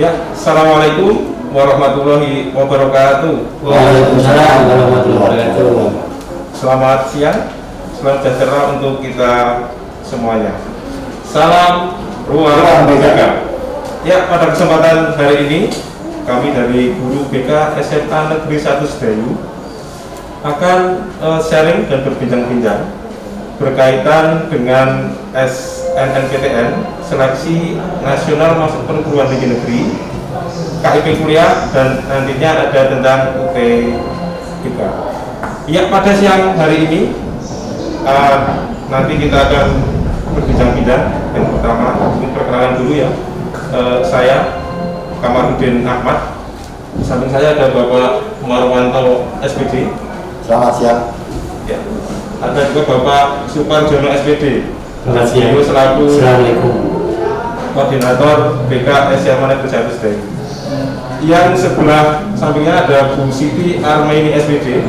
Ya, Assalamualaikum warahmatullahi wabarakatuh. Waalaikumsalam warahmatullahi wabarakatuh. Selamat siang, selamat sejahtera untuk kita semuanya. Salam ruang BK. Ya, pada kesempatan hari ini kami dari guru BK SMA Negeri 1 Sedayu akan eh, sharing dan berbincang-bincang berkaitan dengan SNMPTN Seleksi Nasional Masuk Perguruan Tinggi Negeri KIP kuliah dan nantinya ada tentang UTBK. Ya pada siang hari ini eh, nanti kita akan berbincang-bincang. Yang pertama mungkin perkenalan dulu ya. Eh, saya Kamarudin Ahmad. Di samping saya ada Bapak Marwanto SPD. Selamat siang. Ya. Ada juga Bapak Suparjono SPD. Selamat siang. Beliau selaku Assalamualaikum. koordinator BK SMA 1 Sedayu. Yang sebelah sampingnya ada Bu Siti Armaini SPD.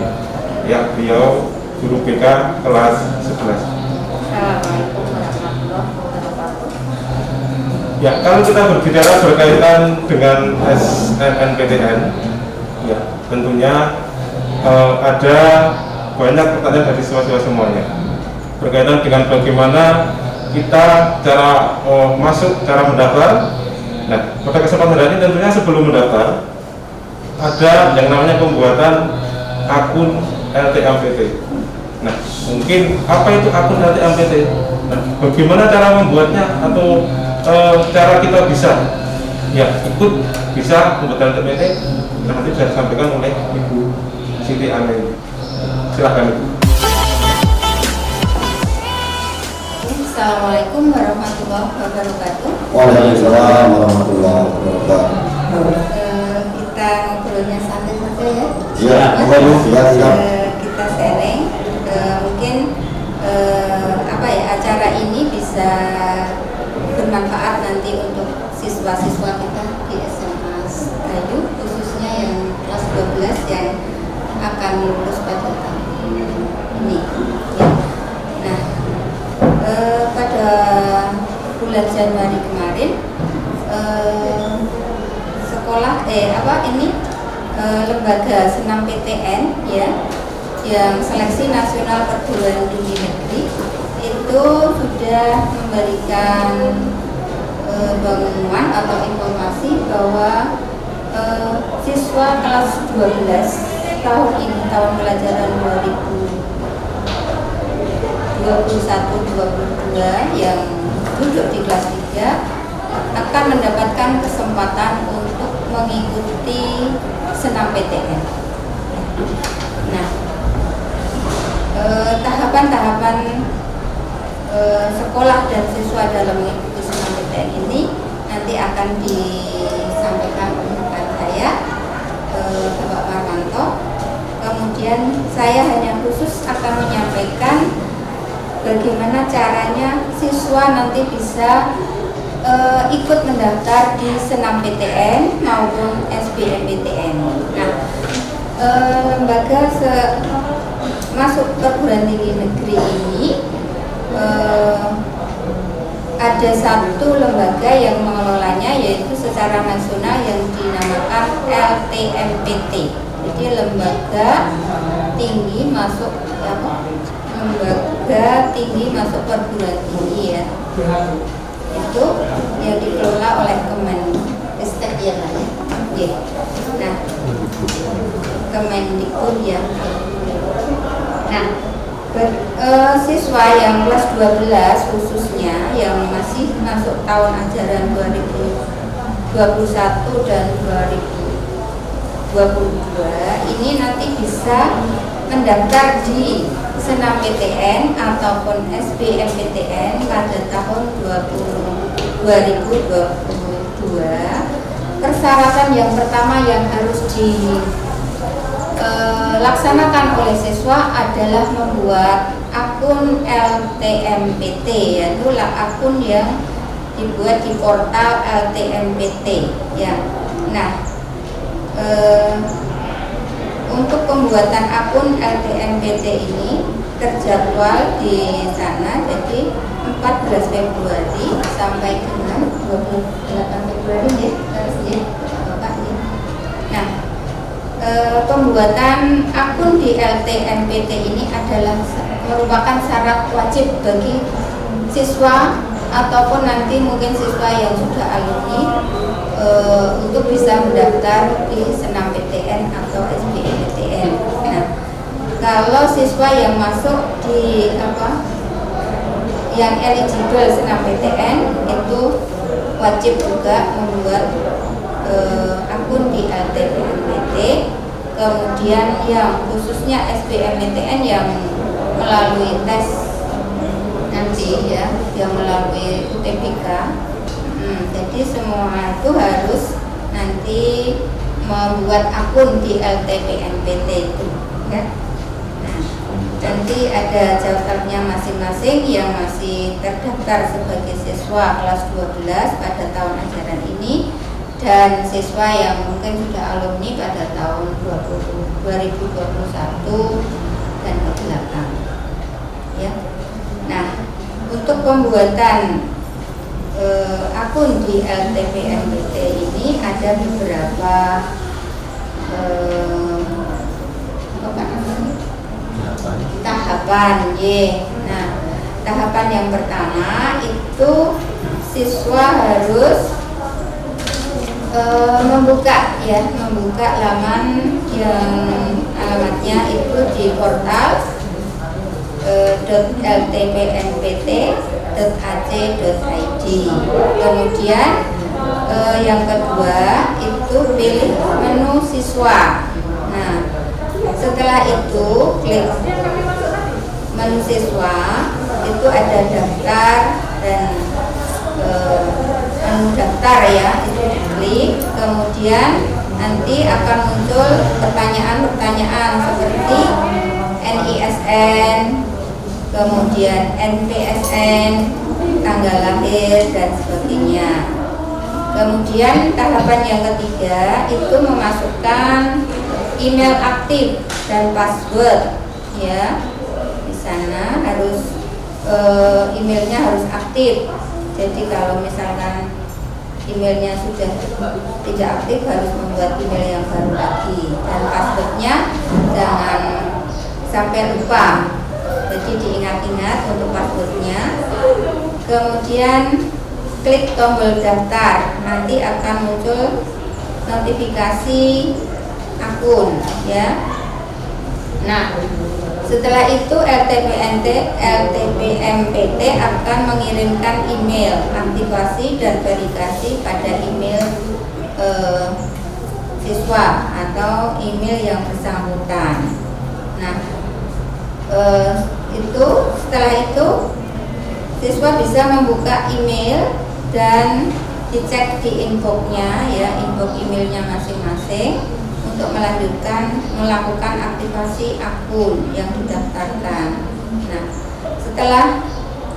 Ya, beliau guru BK kelas 11. Assalamualaikum warahmatullahi wabarakatuh. Ya, kalau kita berbicara berkaitan dengan SNMPTN, ya tentunya eh, ada banyak pertanyaan dari siswa-siswa semuanya berkaitan dengan bagaimana kita cara eh, masuk, cara mendaftar. Nah, pada kesempatan hari ini tentunya sebelum mendaftar ada yang namanya pembuatan akun LTMPT. Nah, mungkin apa itu akun LTMPT? Nah, bagaimana cara membuatnya atau eh, cara kita bisa ya ikut bisa membuat LTMPT? Nanti bisa disampaikan oleh Ibu Siti Ane. Silahkan Ibu. Assalamualaikum warahmatullahi wabarakatuh. Waalaikumsalam warahmatullahi wabarakatuh. Eh, kita ngobrolnya santai saja ya. Iya, Bu? Iya, siap. Eh, kita sharing. Eh, mungkin apa ya acara ini bisa bermanfaat nanti untuk siswa-siswa kita di SMA Sedayu khususnya yang kelas 12 yang akan lulus pada tahun ini. Ya. Nah, eh, pada bulan Januari kemarin eh, sekolah eh apa ini eh, lembaga senam PTN ya yang seleksi nasional perguruan tinggi negeri itu sudah memberikan eh, pengumuman atau informasi bahwa eh, siswa kelas 12 tahun ini tahun pelajaran 2000 21-22 yang duduk di kelas 3 akan mendapatkan kesempatan untuk mengikuti senam PTN. Nah, eh, tahapan-tahapan eh, sekolah dan siswa dalam mengikuti senam PTN ini nanti akan disampaikan oleh saya, eh, Bapak Marwanto. Kemudian saya hanya khusus akan menyampaikan bagaimana caranya siswa nanti bisa eh, ikut mendaftar di senam PTN maupun SBMPTN. Nah, eh, lembaga se- masuk perguruan tinggi negeri ini eh, ada satu lembaga yang mengelolanya yaitu secara nasional yang dinamakan LTMPT. Jadi lembaga tinggi masuk apa? lembaga tinggi masuk perguruan tinggi ya. Itu yang dikelola oleh Kemenristek ya Pak ya Oke. nah Kemendikbud ya. Nah ber- eh, siswa yang kelas 12 khususnya yang masih masuk tahun ajaran 2021 dan 2022 ini nanti bisa mendaftar di senam PTN ataupun SBMPTN pada tahun 20, 2022 persyaratan yang pertama yang harus dilaksanakan oleh siswa adalah membuat akun LTMPT yaitu akun yang dibuat di portal LTMPT ya. Nah eh, untuk pembuatan akun LTMPT ini terjadwal di sana jadi 14 Februari sampai dengan 28 Februari ya, harus ya, Bapak ya. Nah, eh, pembuatan akun di LTMPT ini adalah merupakan syarat wajib bagi siswa ataupun nanti mungkin siswa yang sudah alumni eh, untuk bisa mendaftar di senam PTN atau kalau siswa yang masuk di apa yang eligible senam PTN itu wajib juga membuat eh, akun di LTPMPT kemudian yang khususnya SBMPTN yang melalui tes nanti ya yang melalui UTBK Hmm, jadi semua itu harus nanti membuat akun di LTPNPT itu ya nanti ada daftarnya masing-masing yang masih terdaftar sebagai siswa kelas 12 pada tahun ajaran ini dan siswa yang mungkin sudah alumni pada tahun 20, 2021 dan ke belakang ya. Nah untuk pembuatan eh, akun di LTPMBT ini ada beberapa eh, apa namanya tahapan Y. Nah, tahapan yang pertama itu siswa harus eh, membuka ya, membuka laman yang alamatnya itu di portal eh, .ltpnpt.ac.id. Kemudian eh, yang kedua itu pilih menu siswa. Setelah itu klik menu siswa itu ada daftar dan eh, menu daftar ya itu diklik. Kemudian nanti akan muncul pertanyaan-pertanyaan seperti NISN kemudian NPSN tanggal lahir dan sebagainya. Kemudian tahapan yang ketiga itu memasukkan email aktif dan password ya. Di sana harus eh, emailnya harus aktif. Jadi kalau misalkan emailnya sudah tidak aktif harus membuat email yang baru lagi. Dan passwordnya jangan sampai lupa. Jadi diingat-ingat untuk passwordnya. Kemudian klik tombol daftar. Nanti akan muncul notifikasi akun ya. Nah setelah itu LTPNT LTPMPT akan mengirimkan email aktivasi dan verifikasi pada email eh, siswa atau email yang bersangkutan. Nah eh, itu setelah itu siswa bisa membuka email dan dicek di inboxnya ya inbox emailnya masing-masing untuk melanjutkan melakukan aktivasi akun yang didaftarkan. Nah, setelah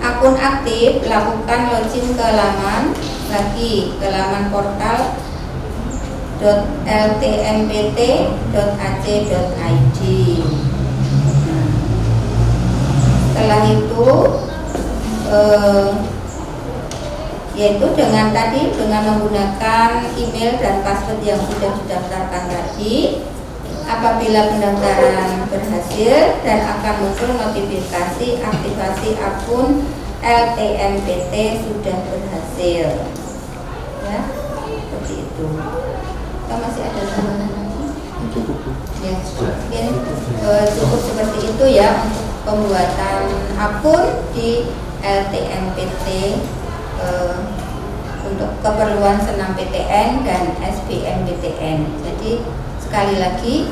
akun aktif, lakukan login ke laman lagi ke laman portal .ltmpt.ac.id. Nah, setelah itu eh, yaitu dengan tadi dengan menggunakan email dan password yang sudah didaftarkan tadi. Apabila pendaftaran berhasil dan akan muncul notifikasi aktivasi akun LTMPT sudah berhasil. Ya seperti itu. Kita masih ada tambahan lagi? Ya mungkin eh, cukup seperti itu ya untuk pembuatan akun di LTMPT eh, untuk keperluan senam PTN dan SBMPTN. Jadi sekali lagi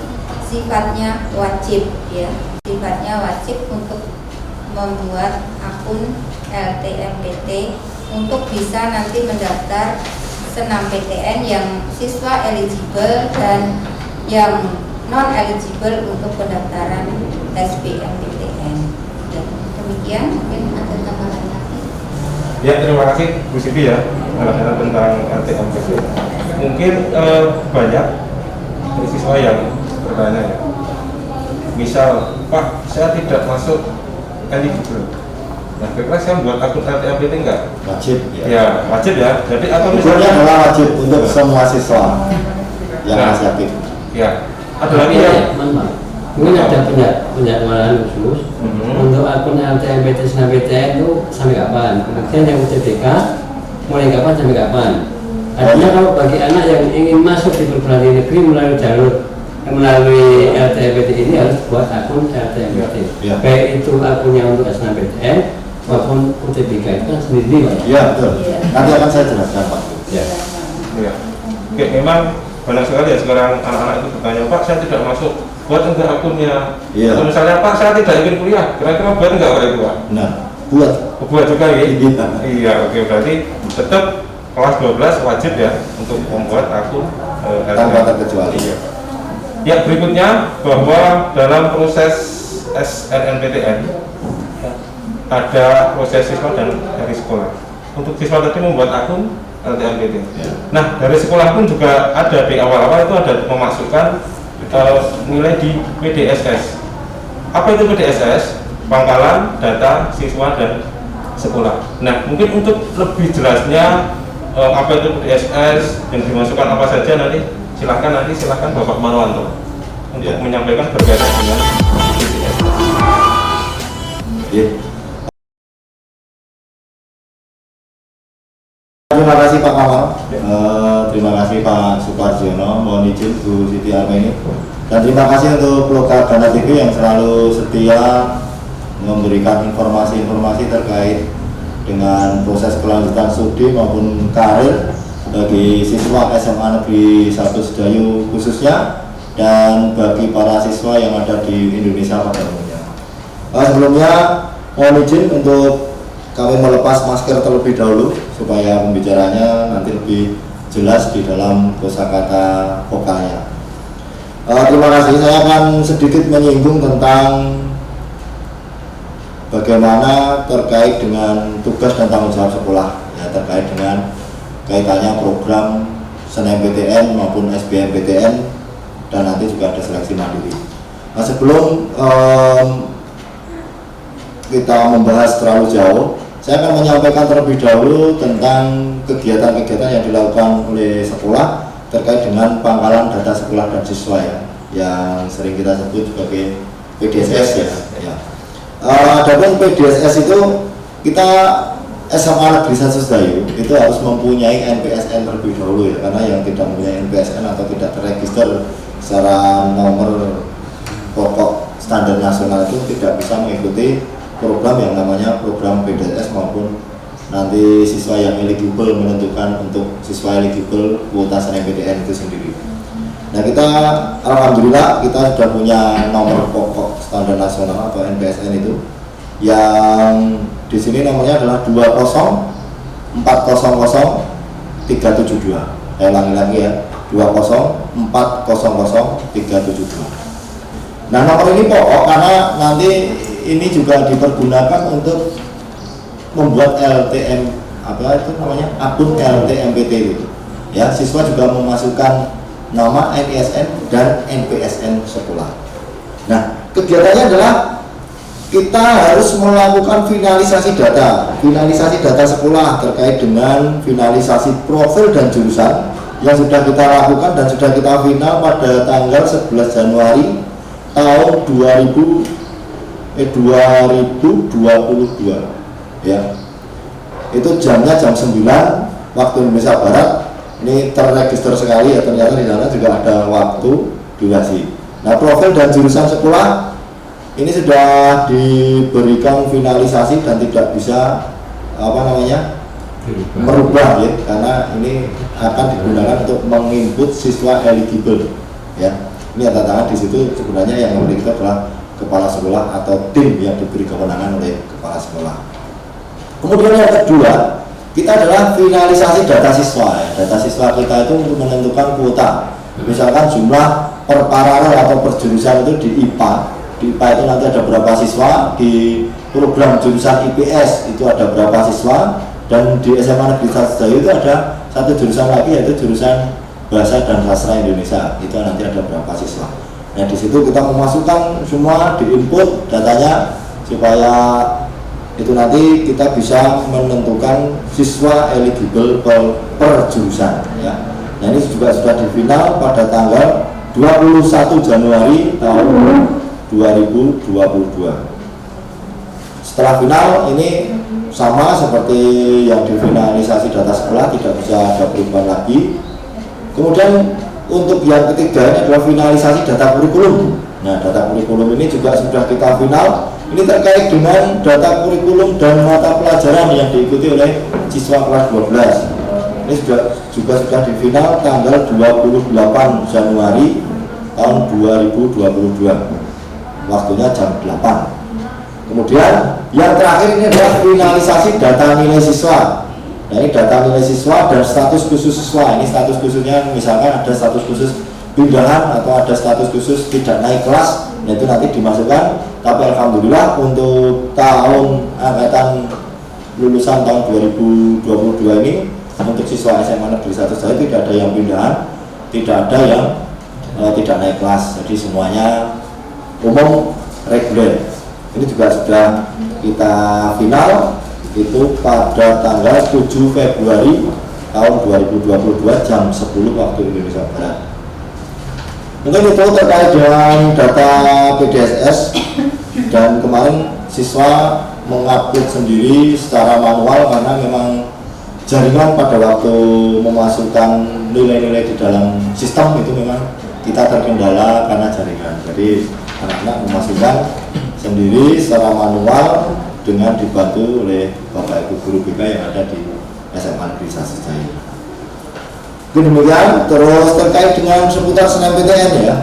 sifatnya wajib ya, sifatnya wajib untuk membuat akun LTMPT untuk bisa nanti mendaftar senam PTN yang siswa eligible dan yang non eligible untuk pendaftaran SBMPTN. Ya, demikian mungkin. Ya, terima kasih Bu Siti ya penjelasan tentang LTMPT. Mungkin eh, banyak dari siswa yang bertanya ya. misal Pak saya tidak masuk eligible nah kira-kira saya buat akun LTMPT enggak? wajib ya wajib ya jadi atau misalnya adalah wajib untuk semua siswa yang Nah. masih aktif. ya ada lagi yang ya. Mungkin ada penjadwalan penjadwalan khusus Mhm. untuk akun LTMPT SNMPTN itu sampai kapan? Kemudian yang UTBK mulai kapan sampai kapan? Artinya kalau bagi anak yang ingin masuk di perguruan tinggi negeri melalui jalur melalui LTMPT ini harus buat akun LTMPT. Ya. Baik itu akunnya untuk SNMPTN maupun UTBK itu kan sendiri Pak. Iya betul. Iya. Nanti akan saya jelaskan Pak. Ya. ya oke memang banyak sekali ya sekarang anak-anak itu bertanya Pak saya tidak masuk buat enggak akunnya Iya. atau misalnya Pak saya tidak ingin kuliah kira-kira buat enggak kalau itu Pak? Nah, buat buat juga ya? Iya. Iya, oke berarti tetap kelas 12 wajib ya untuk membuat akun eh, tanpa terkecuali. Iya. Ya berikutnya bahwa dalam proses SNMPTN ada proses siswa dan dari sekolah. Untuk siswa tadi membuat akun LTMPT. Ya. Nah dari sekolah pun juga ada di awal-awal itu ada memasukkan eh, nilai di PDSS. Apa itu PDSS? Pangkalan data siswa dan sekolah. Nah mungkin untuk lebih jelasnya eh, apa itu PDSS yang dimasukkan apa saja nanti silahkan nanti silahkan Bapak Marwanto untuk Ya. menyampaikan berkaitan dengan PDSS. Iya. Terima kasih Pak Kamal, Eh, terima kasih Pak Suparjono, mohon izin Bu Siti Armeni, dan terima kasih untuk Loka Dana TV yang selalu setia memberikan informasi-informasi terkait dengan proses kelanjutan studi maupun karir bagi siswa SMA Negeri 1 Sedayu khususnya dan bagi para siswa yang ada di Indonesia pada umumnya. Eh, sebelumnya mohon izin untuk kami melepas masker terlebih dahulu supaya pembicaranya nanti lebih jelas di dalam kosakata vokalnya. Eh, terima kasih. Saya akan sedikit menyinggung tentang bagaimana terkait dengan tugas dan tanggung jawab sekolah ya terkait dengan kaitannya program SNMPTN maupun SBMPTN dan nanti juga ada seleksi mandiri. Nah, sebelum em, kita membahas terlalu jauh, saya akan menyampaikan terlebih dahulu tentang kegiatan-kegiatan yang dilakukan oleh sekolah terkait dengan pangkalan data sekolah dan siswa ya, yang sering kita sebut sebagai PDSS ya. ya. Eh, Adapun PDSS itu kita SMA Negeri 1 Sedayu itu harus mempunyai NPSN terlebih dahulu ya karena yang tidak mempunyai NPSN atau tidak terregister secara nomor pokok standar nasional itu tidak bisa mengikuti program yang namanya program PDS maupun nanti siswa yang eligible menentukan untuk siswa eligible kuota SNMPTN itu sendiri. Nah kita alhamdulillah kita sudah punya nomor pokok standar nasional atau NPSN itu yang di sini nomornya adalah 20 400 372. Saya ulangi lagi ya. 20 400 372. Nah nomor ini pokok karena nanti ini juga dipergunakan untuk membuat LTM apa itu namanya akun LTMPT itu. Ya siswa juga memasukkan nama NISN dan NPSN sekolah. Nah kegiatannya adalah kita harus melakukan finalisasi data, finalisasi data sekolah terkait dengan finalisasi profil dan jurusan yang sudah kita lakukan dan sudah kita final pada tanggal 11 Januari tahun 2000 eh 2022 ya. Itu jamnya jam 9 waktu Indonesia Barat. Ini terregister sekali ya ternyata di sana juga ada waktu durasi. Nah, profil dan jurusan sekolah ini sudah diberikan finalisasi dan tidak bisa apa namanya merubah ya karena ini akan digunakan untuk menginput siswa eligible ya ini tanda tangan di situ sebenarnya yang memiliki adalah kepala sekolah atau tim yang diberi kewenangan oleh kepala sekolah. Kemudian yang kedua kita adalah finalisasi data siswa ya. data siswa kita itu untuk menentukan kuota. Misalkan jumlah per paralel atau per jurusan itu di IPA di IPA itu nanti ada berapa siswa di program jurusan IPS itu ada berapa siswa dan di SMA Negeri Sedayu itu ada satu jurusan lagi yaitu jurusan Bahasa dan Sastra Indonesia. Itu nanti ada berapa siswa Nah di situ kita memasukkan semua di input datanya supaya itu nanti kita bisa menentukan siswa eligible per, per jurusan ya. Nah ini juga sudah di final pada tanggal 21 Januari tahun 2022. Setelah final ini sama seperti yang difinalisasi data sekolah tidak bisa ada perubahan lagi. Kemudian untuk yang ketiga ini adalah finalisasi data kurikulum. Nah, data kurikulum ini juga sudah kita final. Ini terkait dengan data kurikulum dan mata pelajaran yang diikuti oleh siswa kelas 12. Ini sudah juga sudah di final tanggal 28 Januari tahun 2022. Waktunya jam 8. Kemudian yang terakhir ini adalah finalisasi data nilai siswa. Nah ini data nilai siswa dan status khusus siswa. Ini status khususnya misalkan ada status khusus pindahan atau ada status khusus tidak naik kelas. Nah itu nanti dimasukkan. Tapi alhamdulillah untuk tahun angkatan lulusan tahun 2022 ini untuk siswa SMA Negeri 1 saja tidak ada yang pindahan, tidak ada yang eh, tidak naik kelas. Jadi semuanya umum reguler ini juga sudah kita final itu pada tanggal 7 Februari tahun 2022 jam 10 waktu Indonesia Barat. Mungkin itu terkait dengan data PDSS dan kemarin siswa mengupdate sendiri secara manual karena memang jaringan pada waktu memasukkan nilai-nilai di dalam sistem itu memang kita terkendala karena jaringan. Jadi anak-anak memasukkan sendiri secara manual dengan dibantu oleh Bapak Ibu guru BK yang ada di SMA Negeri Sasijaya. Demikian terus terkait dengan seputar SNMPTN ya.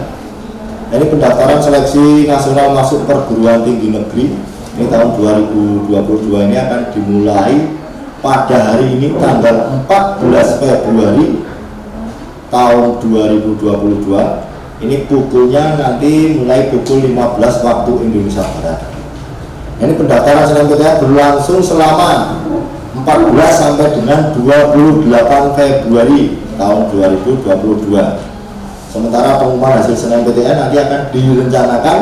Ini pendaftaran seleksi nasional masuk perguruan tinggi negeri ini tahun 2022 ini akan dimulai pada hari ini tanggal 14 Februari tahun 2022 ini bukunya nanti mulai pukul 15 waktu Indonesia Barat. Ini pendaftaran SNMPTN berlangsung selama 14 sampai dengan 28 Februari tahun 2022. Sementara pengumuman hasil SNMPTN nanti akan direncanakan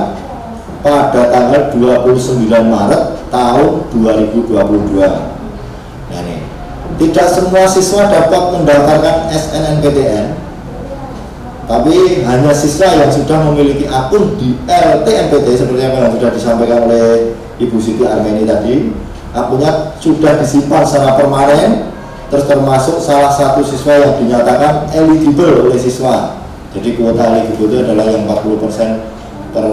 pada tanggal 29 Maret tahun 2022. Nah, ini. Tidak semua siswa dapat mendaftarkan SNMPTN tapi hanya siswa yang sudah memiliki akun di LTMPT seperti yang sudah disampaikan oleh Ibu Siti Armeni tadi akunnya sudah disimpan secara permanen terus termasuk salah satu siswa yang dinyatakan eligible oleh siswa. Jadi kuota eligible itu adalah yang 40% per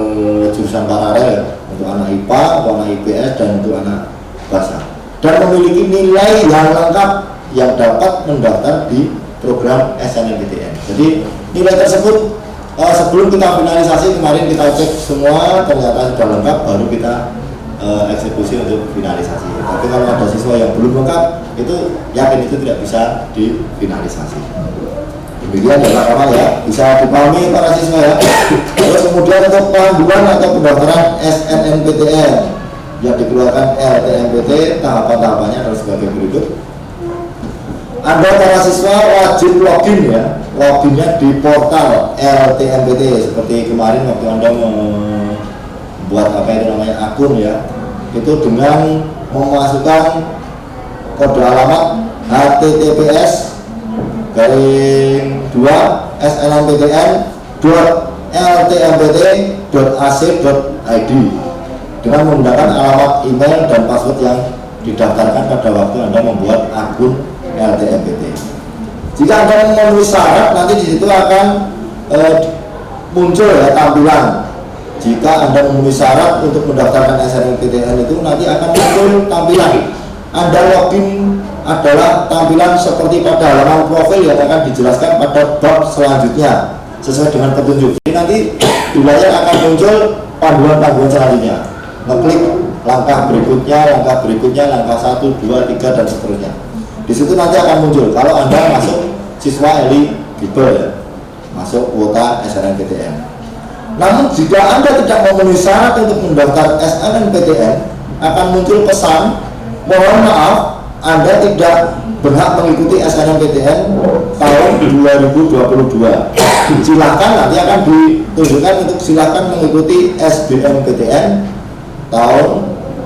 jurusan paralel untuk anak IPA, untuk anak IPS dan untuk anak bahasa dan memiliki nilai yang lengkap yang dapat mendaftar di program SNMPTN jadi nilai tersebut uh, sebelum kita finalisasi kemarin kita cek semua ternyata sudah lengkap baru kita uh, eksekusi untuk finalisasi. Tapi kalau ada siswa yang belum lengkap itu yakin itu tidak bisa difinalisasi. Demikian ya kawan ya. Bisa dipahami para siswa ya. Terus kemudian untuk panduan atau pendaftaran SNMPTN yang dikeluarkan LTMPT tahapan-tahapannya adalah sebagai berikut. Anda para siswa wajib login ya, loginnya di portal LTMPT seperti kemarin waktu Anda membuat apa itu namanya akun ya, itu dengan memasukkan kode alamat https garing 2 snmptn ltmpt.ac.id dengan menggunakan alamat email dan password yang didaftarkan pada waktu Anda membuat akun LTMPT. Jika Anda memenuhi syarat, nanti di situ akan e, muncul ya tampilan. Jika Anda memenuhi syarat untuk mendaftarkan SNMPTN itu nanti akan muncul tampilan. Anda login adalah tampilan seperti pada halaman profil yang akan dijelaskan pada bab selanjutnya sesuai dengan petunjuk. Jadi nanti di layar akan muncul panduan-panduan selanjutnya. Ngeklik langkah berikutnya, langkah berikutnya, langkah 1, 2, 3 dan seterusnya. Di situ nanti akan muncul kalau Anda masuk siswa eligible ya, masuk kuota SNMPTN. Namun jika Anda tidak memenuhi syarat untuk mendaftar SNMPTN, akan muncul pesan, mohon maaf, Anda tidak berhak mengikuti SNMPTN tahun 2022 silahkan nanti akan ditunjukkan untuk silahkan mengikuti SBMPTN tahun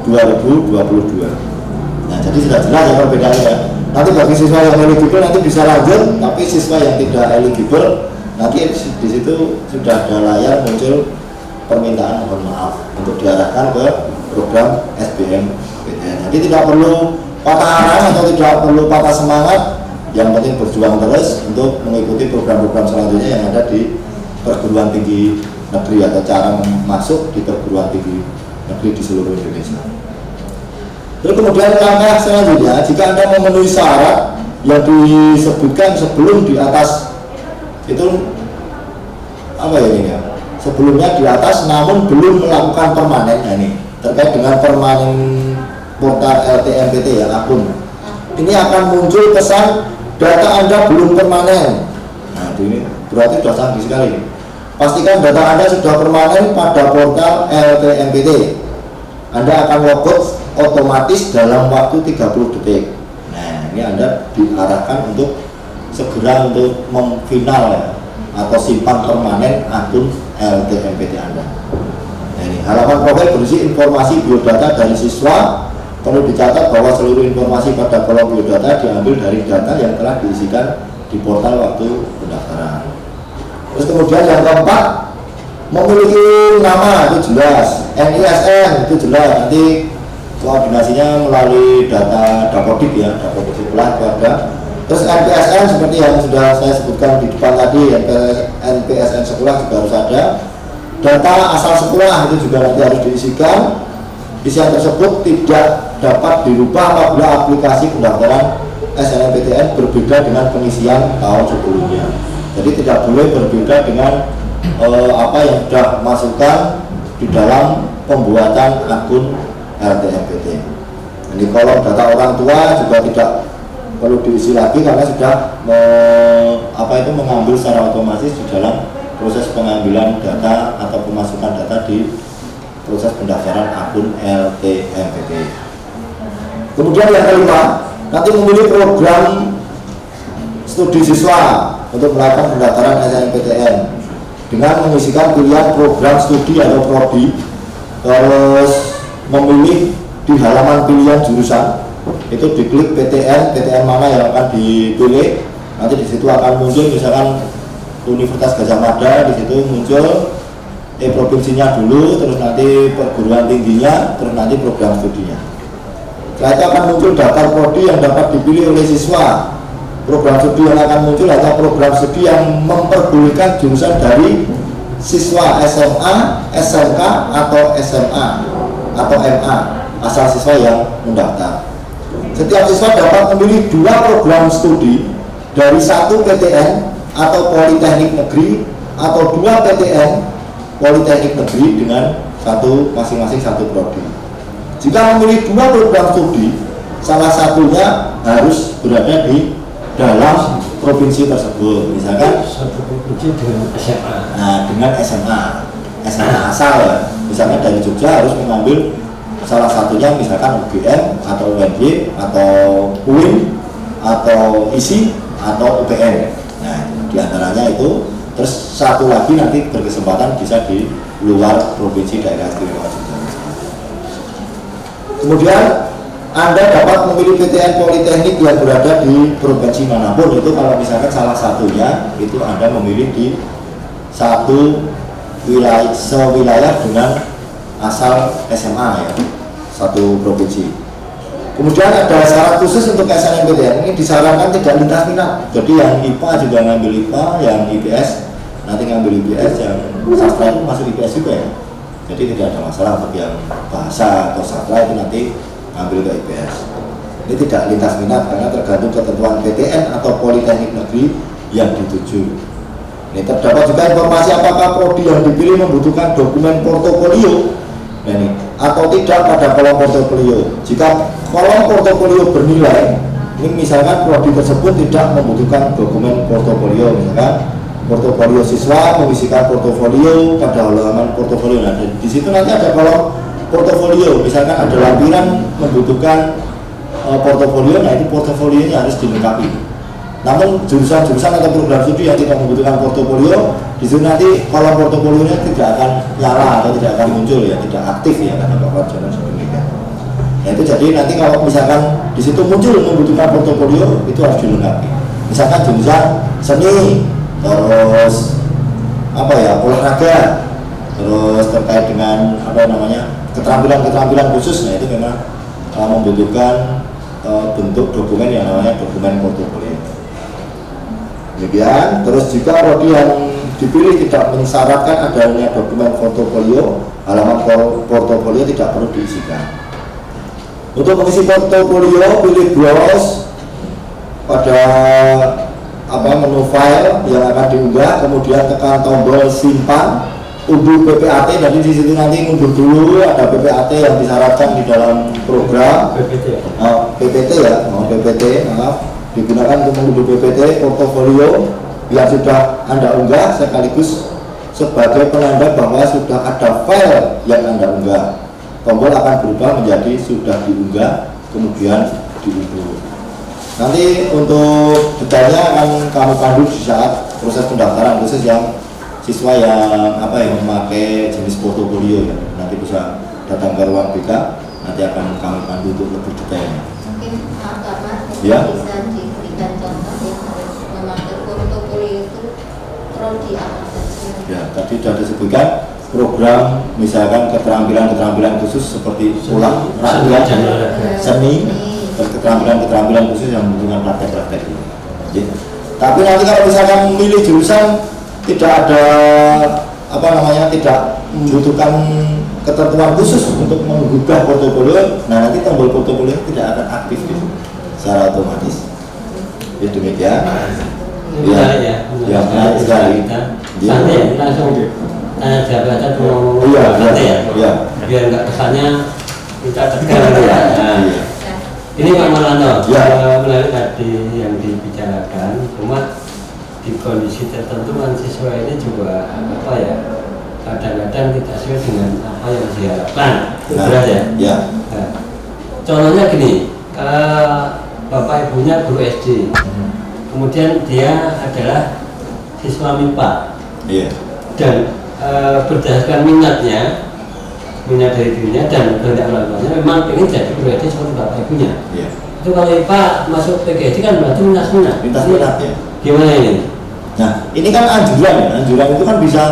2022 nah jadi sudah jelas ya perbedaannya nanti bagi siswa yang eligible nanti bisa lanjut tapi siswa yang tidak eligible nanti di situ sudah ada layar muncul permintaan mohon maaf untuk diarahkan ke program SBM PTN. Jadi tidak perlu patah arang atau tidak perlu patah semangat, yang penting berjuang terus untuk mengikuti program-program selanjutnya yang ada di perguruan tinggi negeri atau cara masuk di perguruan tinggi negeri di seluruh Indonesia. Terus kemudian langkah selanjutnya, jika Anda memenuhi syarat yang disebutkan sebelum di atas itu apa ya ini ya? Sebelumnya di atas namun belum melakukan permanen. Nah ini terkait dengan permanen portal LTMPT ya akun. Ini akan muncul pesan data anda belum permanen. Nah ini berarti sudah canggih sekali. Pastikan data anda sudah permanen pada portal LTMPT anda akan logout otomatis dalam waktu 30 detik. Nah ini anda diarahkan untuk segera untuk memfinal ya, atau simpan permanen akun LTMPT Anda. Nah, ini halaman profil berisi informasi biodata dari siswa. Perlu dicatat bahwa seluruh informasi pada kolom biodata diambil dari data yang telah diisikan di portal waktu pendaftaran. Terus kemudian yang keempat memiliki nama itu jelas, NISN itu jelas nanti koordinasinya melalui data Dapodik ya, Dapodik sekolah itu ada Terus NPSN seperti yang sudah saya sebutkan di depan tadi, NPSN sekolah juga harus ada. Data asal sekolah itu juga nanti harus diisikan. Isian tersebut tidak dapat dirubah apabila aplikasi pendaftaran SNMPTN berbeda dengan pengisian tahun sebelumnya. Jadi tidak boleh berbeda dengan eh, apa yang sudah masukkan di dalam pembuatan akun RTMPT. Jadi kalau data orang tua juga tidak perlu diisi lagi karena sudah me, apa itu mengambil secara otomatis di dalam proses pengambilan data atau pemasukan data di proses pendaftaran akun LTMPT. Kemudian yang kelima, nanti memilih program studi siswa untuk melakukan pendaftaran SNMPTN dengan mengisikan pilihan program studi atau prodi terus memilih di halaman pilihan jurusan itu diklik PTN, PTN mana yang akan dipilih. Nanti di situ akan muncul misalkan Universitas Gajah Mada di situ muncul eh provinsinya dulu terus nanti perguruan tingginya terus nanti program studinya. Setelah itu akan muncul daftar prodi yang dapat dipilih oleh siswa. Program studi yang akan muncul adalah program studi yang memperbolehkan jurusan dari siswa SMA, SMK atau SMA atau MA asal siswa yang mendaftar setiap siswa dapat memilih dua program studi dari satu PTN atau Politeknik Negeri atau dua PTN Politeknik Negeri dengan satu masing-masing satu prodi. Jika memilih dua program studi, salah satunya harus berada di dalam provinsi tersebut. Misalkan satu provinsi dengan SMA. Nah, dengan SMA, SMA asal ya. Misalnya dari Jogja harus mengambil salah satunya misalkan UGM atau UNY atau UIN atau ISI atau UPN nah di antaranya itu. Terus satu lagi nanti berkesempatan bisa di luar provinsi daerah istimewa kemudian anda dapat memilih PTN Politeknik yang berada di provinsi mana pun. Itu kalau misalkan salah satunya itu Anda memilih di satu wilayah sewilayah dengan asal SMA ya satu provinsi. Kemudian ada syarat khusus untuk SNMPTN ini disarankan tidak lintas minat. Jadi yang IPA juga ngambil IPA, yang IPS nanti ngambil IPS, yang sastra itu masuk IPS juga ya. Jadi tidak ada masalah bagi yang bahasa atau sastra itu nanti ngambil ke IPS. Ini tidak lintas minat karena tergantung ketentuan PTN atau Politeknik Negeri yang dituju. Ini terdapat juga informasi apakah prodi yang dipilih membutuhkan dokumen portofolio Nah, ini atau tidak pada kolom portofolio. Jika kolom portofolio bernilai, ini misalkan prodi tersebut tidak membutuhkan dokumen portofolio, misalkan portofolio siswa mengisikan portofolio pada halaman portofolio. Nah, di situ nanti ada kolom portofolio, misalkan ada lampiran membutuhkan eh, portofolio, nah itu portofolionya harus dilengkapi. Namun jurusan-jurusan atau program studi yang tidak membutuhkan portofolio, di situ nanti kolom portofolionya tidak akan nyala atau tidak akan muncul ya, tidak aktif ya karena Bapak Jonan demikian. Nah itu jadi nanti kalau misalkan di situ muncul membutuhkan portofolio itu harus dilengkapi. Misalkan jurusan seni, terus apa ya olahraga, terus terkait dengan apa namanya keterampilan-keterampilan khusus, nah itu memang uh, membutuhkan uh, bentuk dokumen yang namanya dokumen portofolio. Demikian, terus jika prodi yang dipilih tidak mensyaratkan adanya dokumen portofolio, halaman por- portofolio tidak perlu diisikan. Untuk mengisi portofolio, pilih browse pada apa menu file yang akan diunggah, kemudian tekan tombol simpan, unduh PPAT, jadi di situ nanti unduh dulu ada PPAT yang disyaratkan di dalam program. PPT uh, PPT ya, oh, PPT, maaf, digunakan untuk mengunduh PPT portofolio yang sudah Anda unggah sekaligus sebagai penanda bahwa sudah ada file yang Anda unggah. Tombol akan berubah menjadi sudah diunggah, kemudian diunduh. Nanti untuk detailnya akan kami pandu di saat proses pendaftaran khusus yang siswa yang apa yang memakai jenis portofolio ya nanti bisa datang ke ruang BK nanti akan kami pandu untuk lebih detailnya. Mungkin maaf Bapak, Ya. bisa saja? Ya, tadi sudah disebutkan program misalkan keterampilan-keterampilan khusus seperti ulang rakyat, seni, dan keterampilan-keterampilan khusus yang membutuhkan praktek-praktek ini. Ya. Tapi nanti kalau misalkan memilih jurusan tidak ada apa namanya tidak membutuhkan ketentuan khusus untuk menggugah portofolio, nah nanti tombol portofolio tidak akan aktif gitu, secara otomatis. Ya demikian. Ya Ya, menarik sekali. kita Ya. santai ya langsung tanya aja tuh ngomong Iya, santai ya iya. biar nggak kesannya kita tegang gitu ya Nah, Iya. Nah, ini Pak Marlando Ya. eh, menarik tadi yang dibicarakan cuma di kondisi tertentu kan siswa ini juga apa ya kadang-kadang tidak sesuai dengan apa yang diharapkan Nah, berat ya ya. Nah, contohnya gini eh, bapak ibunya guru SD kemudian dia adalah siswa MIPA Iya. dan e, berdasarkan minatnya minat dari dirinya dan kehendak orang tuanya memang ingin jadi SD seperti bapak ibunya Iya. itu kalau IPA masuk PGD kan berarti minat minat Lintas minat ya. gimana ini Nah, ini kan anjuran ya. Anjuran itu kan bisa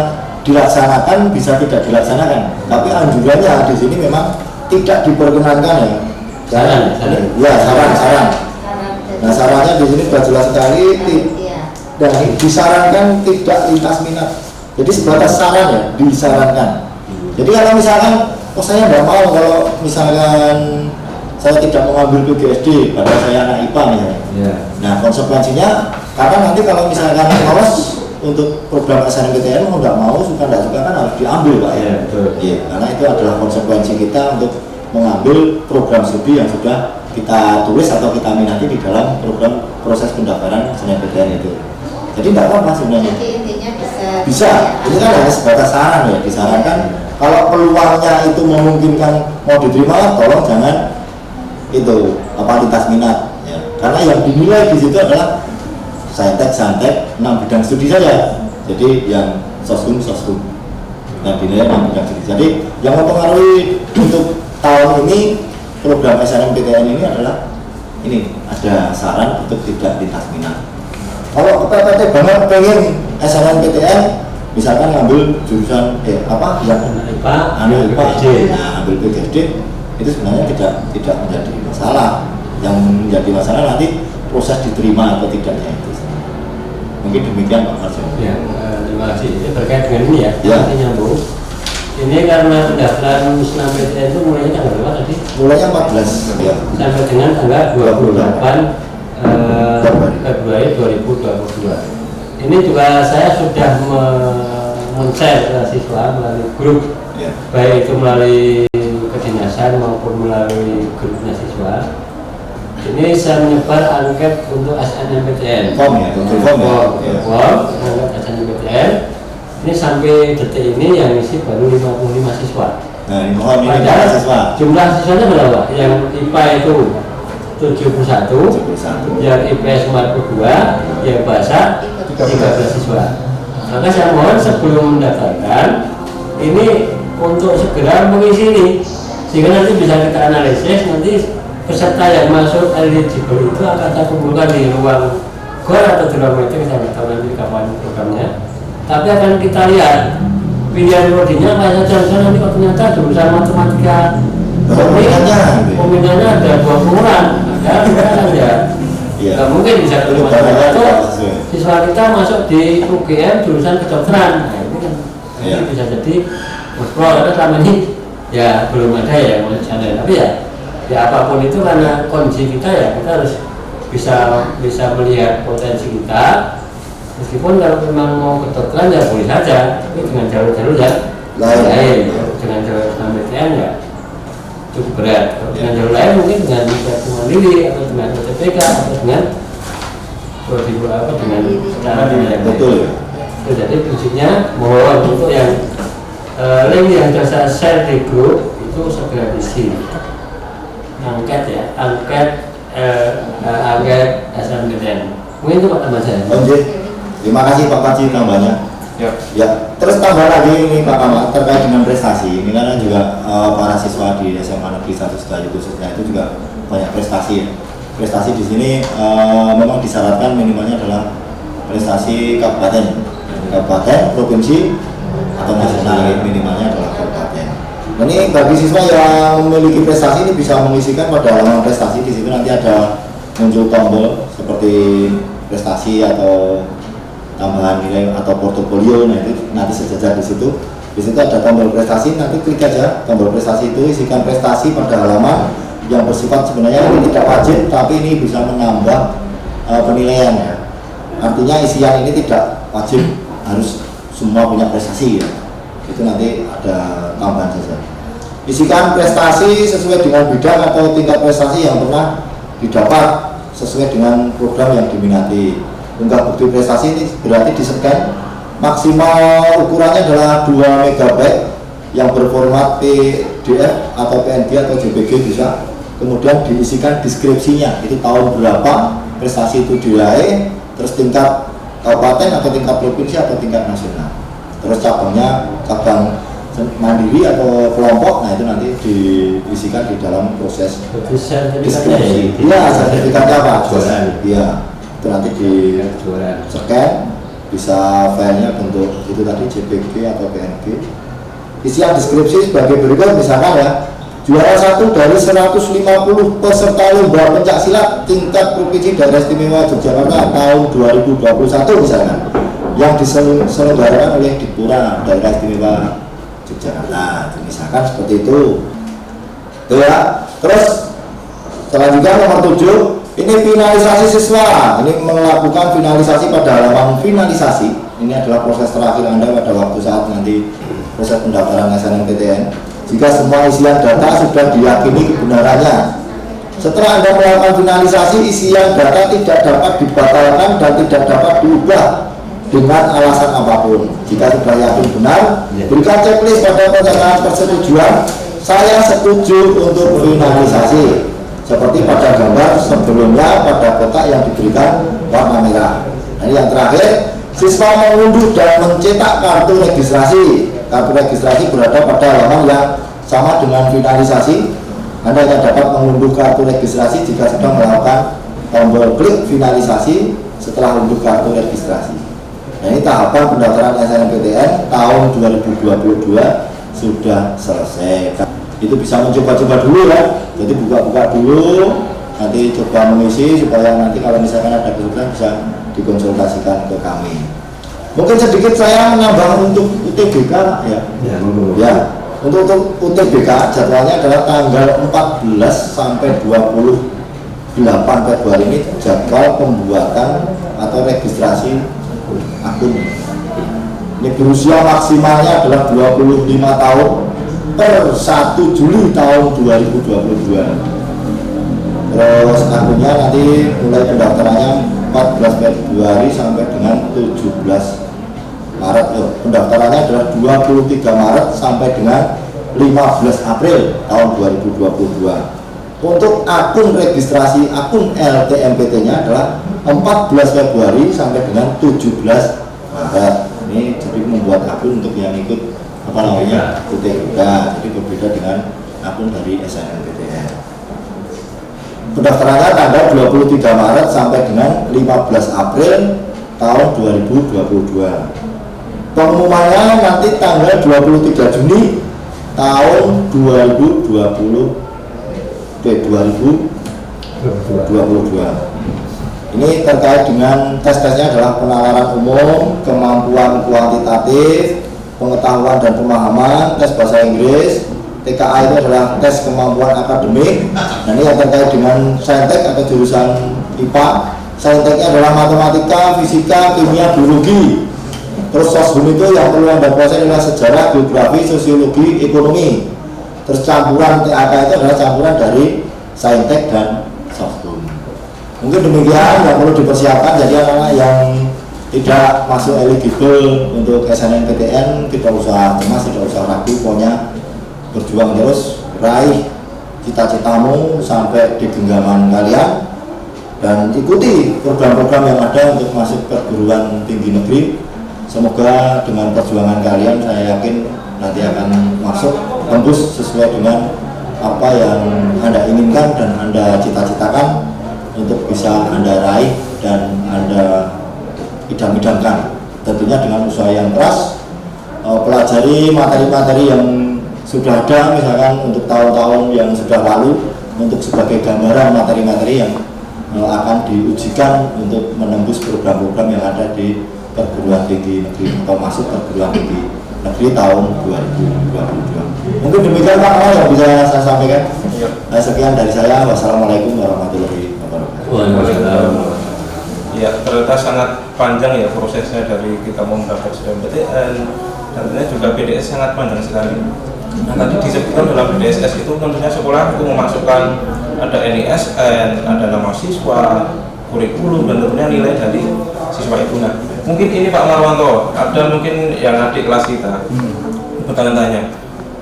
dilaksanakan, bisa tidak dilaksanakan. Tapi anjurannya di sini memang tidak diperkenankan ya. Saran, saran. Ya, saran, saran. Nah, sarannya di sini sudah jelas sekali. Iya. Dan disarankan tidak lintas minat. Jadi sebatas saran ya, disarankan. Jadi kalau misalkan, oh saya tidak mau kalau misalkan saya tidak mengambil PGSD, padahal saya anak IPA misalnya. ya Nah konsekuensinya karena nanti kalau misalkan lolos untuk program SNMPTN mau nggak mau suka nggak suka kan harus diambil pak ya. Iya, betul. Iya, karena itu adalah konsekuensi kita untuk mengambil program studi yang sudah kita tulis atau kita minati di dalam program proses pendaftaran SNMPTN itu. Jadi nggak apa-apa sebenarnya. Jadi intinya bisa. Bisa, ini kan hanya sebatas saran ya, disarankan kalau peluangnya itu memungkinkan mau diterima, tolong jangan itu apa lintas minat ya. Karena yang dinilai di situ adalah saintek santek enam bidang studi saja. Jadi yang soshum soshum yang dinilai enam bidang studi. Jadi yang mempengaruhi untuk tahun ini program SNMPTN ini adalah ini ada saran untuk tidak lintas minat. Kalau PPT banget pengen SNMPTN misalkan ngambil jurusan eh apa yang anak IPA nah, ambil PGD itu sebenarnya tidak tidak menjadi masalah. Yang menjadi masalah nanti proses diterima atau tidaknya itu. Mungkin demikian Pak Marjo. ya eh, terima kasih ini terkait dengan ini ya Ya. nanti nyambung ini karena pendaftaran SNMPTN itu mulainya tanggal berapa tadi Mulainya 14 ya. sampai dengan tanggal 28 eh, Februari. Februari 2022. Ini juga saya sudah me- men-share ke siswa melalui grup, Ya. baik itu melalui kedinasan maupun melalui grupnya siswa. Ini saya menyebar angket untuk SNMPTN. Form ya, untuk form ya. Form, Ya. form, angket SNMPTN. Ini sampai detik ini yang isi baru 55 siswa. Nah, ini mohon ini jumlah siswanya berapa? Yang IPA itu 71 71 yang IPS 42 yang bahasa 13 siswa. Maka saya mohon sebelum mendaftarkan ini untuk segera mengisi ini sehingga nanti bisa kita analisis nanti peserta yang masuk eligible itu akan kita kumpulkan di ruang gor atau di ruang meeting saya nggak tahu nanti kapan programnya. Tapi akan kita lihat pilihan prodinya apa saja misalnya nanti kalau ternyata jurusan matematika peminatnya, peminatnya ada dua kurang ya. Nggak mungkin bisa banyak itu sesuai. siswa kita masuk di UGM jurusan kedokteran nah, ini kan Iya. bisa jadi pro karena selama ini ya belum ada ya yang mau sana tapi ya ya apa pun itu karena kondisi kita ya kita harus bisa bisa melihat potensi kita meskipun kalau memang mau kedokteran ya boleh saja tapi dengan jalur-jalur yang Lain. ya. dengan jalur SNMPTN ya cukup berat. Kalau dengan jalur lain mungkin dengan jalur mandiri atau dengan UTPK atau dengan prosedur apa dengan cara yang betul ya. Jadi prinsipnya mohon untuk yang eh, link yang sudah saya share di grup itu segera diisi. Angket ya angket eh, eh, angket mungkin itu pak teman saya Oke, terima kasih Pak Kaji tambahnya. Ya. Ya, terus tambah lagi ini Pak Kamal terkait dengan prestasi. Ini kan juga eh, para siswa di SMA Negeri 1 Sedayu khususnya itu juga banyak prestasi. ya. Prestasi di sini eh, memang disyaratkan minimalnya adalah prestasi kabupaten, kabupaten, provinsi atau nasional ya, minimalnya adalah kabupaten. Ini bagi siswa yang memiliki prestasi ini bisa mengisikan pada halaman prestasi di situ nanti ada muncul tombol seperti prestasi atau tambahan nilai atau portofolio nah nanti sejajar di situ. Di situ ada tombol prestasi nanti klik aja. Tombol prestasi itu isikan prestasi pada halaman yang bersifat sebenarnya ini tidak wajib tapi ini bisa menambah eh, penilaian ya artinya isian ini tidak wajib harus semua punya prestasi ya. Itu nanti ada tambahan saja. Isikan prestasi sesuai dengan bidang atau tingkat prestasi yang pernah didapat sesuai dengan program yang diminati unggah bukti prestasi ini berarti di scan maksimal ukurannya adalah 2 MB yang berformat PDF atau PNG atau JPG bisa. Kemudian diisikan deskripsinya itu tahun berapa prestasi itu diraih terus tingkat kabupaten atau tingkat provinsi atau tingkat nasional. Terus cabangnya cabang mandiri atau kelompok nah itu nanti diisikan di dalam proses deskripsi. ya, iya sertifikatnya apa? Iya itu nanti di scan bisa filenya bentuk itu tadi JPG atau PNG isian deskripsi sebagai berikut misalkan ya juara satu dari 150 peserta lomba pencak silat tingkat provinsi daerah istimewa Yogyakarta tahun 2021 misalkan yang diselenggarakan oleh Dipura daerah istimewa Yogyakarta. Itu misalkan seperti itu. Tuh ya. Terus selanjutnya nomor 7 ini finalisasi siswa. Ini melakukan finalisasi pada halaman finalisasi. Ini adalah proses terakhir anda pada waktu saat nanti proses pendaftaran SNMPTN jika semua isian data sudah diyakini kebenarannya. Setelah anda melakukan finalisasi isian data tidak dapat dibatalkan dan tidak dapat diubah dengan alasan apa pun. Jika sudah yakin benar Ya. berikan checklist pada penyerahan persetujuan. Saya setuju untuk finalisasi seperti pada gambar sebelumnya pada kotak yang diberikan warna merah. Nah, ini yang terakhir, siswa mengunduh dan mencetak kartu registrasi. Kartu registrasi berada pada halaman yang sama dengan finalisasi. Anda hanya dapat mengunduh kartu registrasi jika sedang melakukan tombol klik finalisasi setelah unduh kartu registrasi. Nah, ini tahapan pendaftaran SNMPTN tahun 2022 sudah selesai itu bisa mencoba-coba dulu ya. Jadi buka-buka dulu nanti coba mengisi supaya nanti kalau misalkan ada kesulitan bisa dikonsultasikan ke kami. Mungkin sedikit saya menambah untuk UTBK ya? Ya ya. Untuk, untuk UTBK jadwalnya adalah tanggal 14 sampai 28 Februari ini jadwal pembuatan atau registrasi akun. Ini berusia maksimalnya adalah 25 tahun per 1 Juli tahun 2022 terus akunnya nanti mulai pendaftarannya 14 Februari sampai dengan 17 Maret loh. pendaftarannya adalah 23 Maret sampai dengan 15 April tahun 2022 Untuk akun registrasi akun LTMPT-nya adalah 14 Februari sampai dengan 17 Maret. Ini jadi membuat akun untuk yang ikut apa namanya UTK, jadi berbeda dengan akun dari SNMPTN. Pendaftarannya tanggal 23 Maret sampai dengan 15 April tahun 2022. Pengumumannya nanti tanggal 23 Juni tahun 2020 eh, 2022. Ini terkait dengan tes-tesnya adalah penalaran umum, kemampuan kuantitatif, pengetahuan dan pemahaman, tes bahasa Inggris, TKA itu adalah tes kemampuan akademik. Nah ini yang terkait dengan saintek atau jurusan IPA. Sainteknya adalah matematika, fisika, kimia, biologi. Terus soshum itu yang perlu anda kuasai adalah sejarah, geografi, sosiologi, ekonomi. Terus campuran TAK itu adalah campuran dari saintek dan soshum. Mungkin demikian yang perlu dipersiapkan. Jadi anak-anak yang tidak masuk eligible untuk SNMPTN tidak usah cemas, tidak usah ragu, pokoknya berjuang terus raih cita-citamu sampai di genggaman kalian. Dan ikuti program-program yang ada untuk masuk perguruan tinggi negeri. Semoga dengan perjuangan kalian saya yakin nanti akan masuk tembus sesuai dengan apa yang anda inginkan dan anda cita-citakan untuk bisa anda raih dan anda idam-idamkan tentunya dengan usaha yang keras eh, pelajari materi-materi yang sudah ada misalkan untuk tahun-tahun yang sudah lalu untuk sebagai gambaran materi-materi yang eh, akan diujikan untuk menembus program-program yang ada di perguruan tinggi negeri atau masuk perguruan tinggi negeri tahun 2022. Mungkin demikian Pak Kamal yang bisa saya sampaikan. Iya. Nah, sekian dari saya. Wassalamualaikum warahmatullahi wabarakatuh. Waalaikumsalam. Ya, ternyata sangat panjang ya prosesnya dari kita mau mendaftar SNMPTN dan tentunya juga PDS sangat panjang sekali. Nah tadi disebutkan dalam PDSS itu tentunya sekolah itu memasukkan ada NISN, ada nama siswa, kurikulum dan tentunya nilai dari siswa itu. Nah mungkin ini Pak Marwanto, ada mungkin yang adik kelas kita bertanya-tanya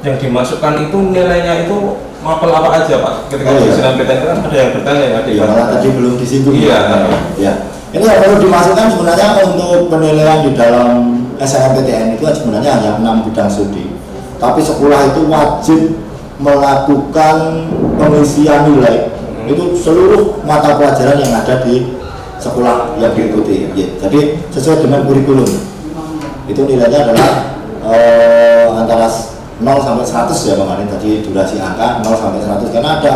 yang dimasukkan itu nilainya itu mapel apa aja Pak? Ketika Oh, di iya. SNMPTN kan ada yang bertanya ya adik Ya, malah tadi belum disinggung. Iya. Ya. Ini yang perlu dimasukkan sebenarnya untuk penilaian di dalam SNMPTN itu sebenarnya hanya enam bidang studi. Tapi sekolah itu wajib melakukan pengisian nilai itu seluruh mata pelajaran yang ada di sekolah yang diikuti. Ya, jadi sesuai dengan kurikulum. Itu nilainya adalah eh, antara 0 sampai 100 ya kemarin tadi durasi angka 0 sampai 100 karena ada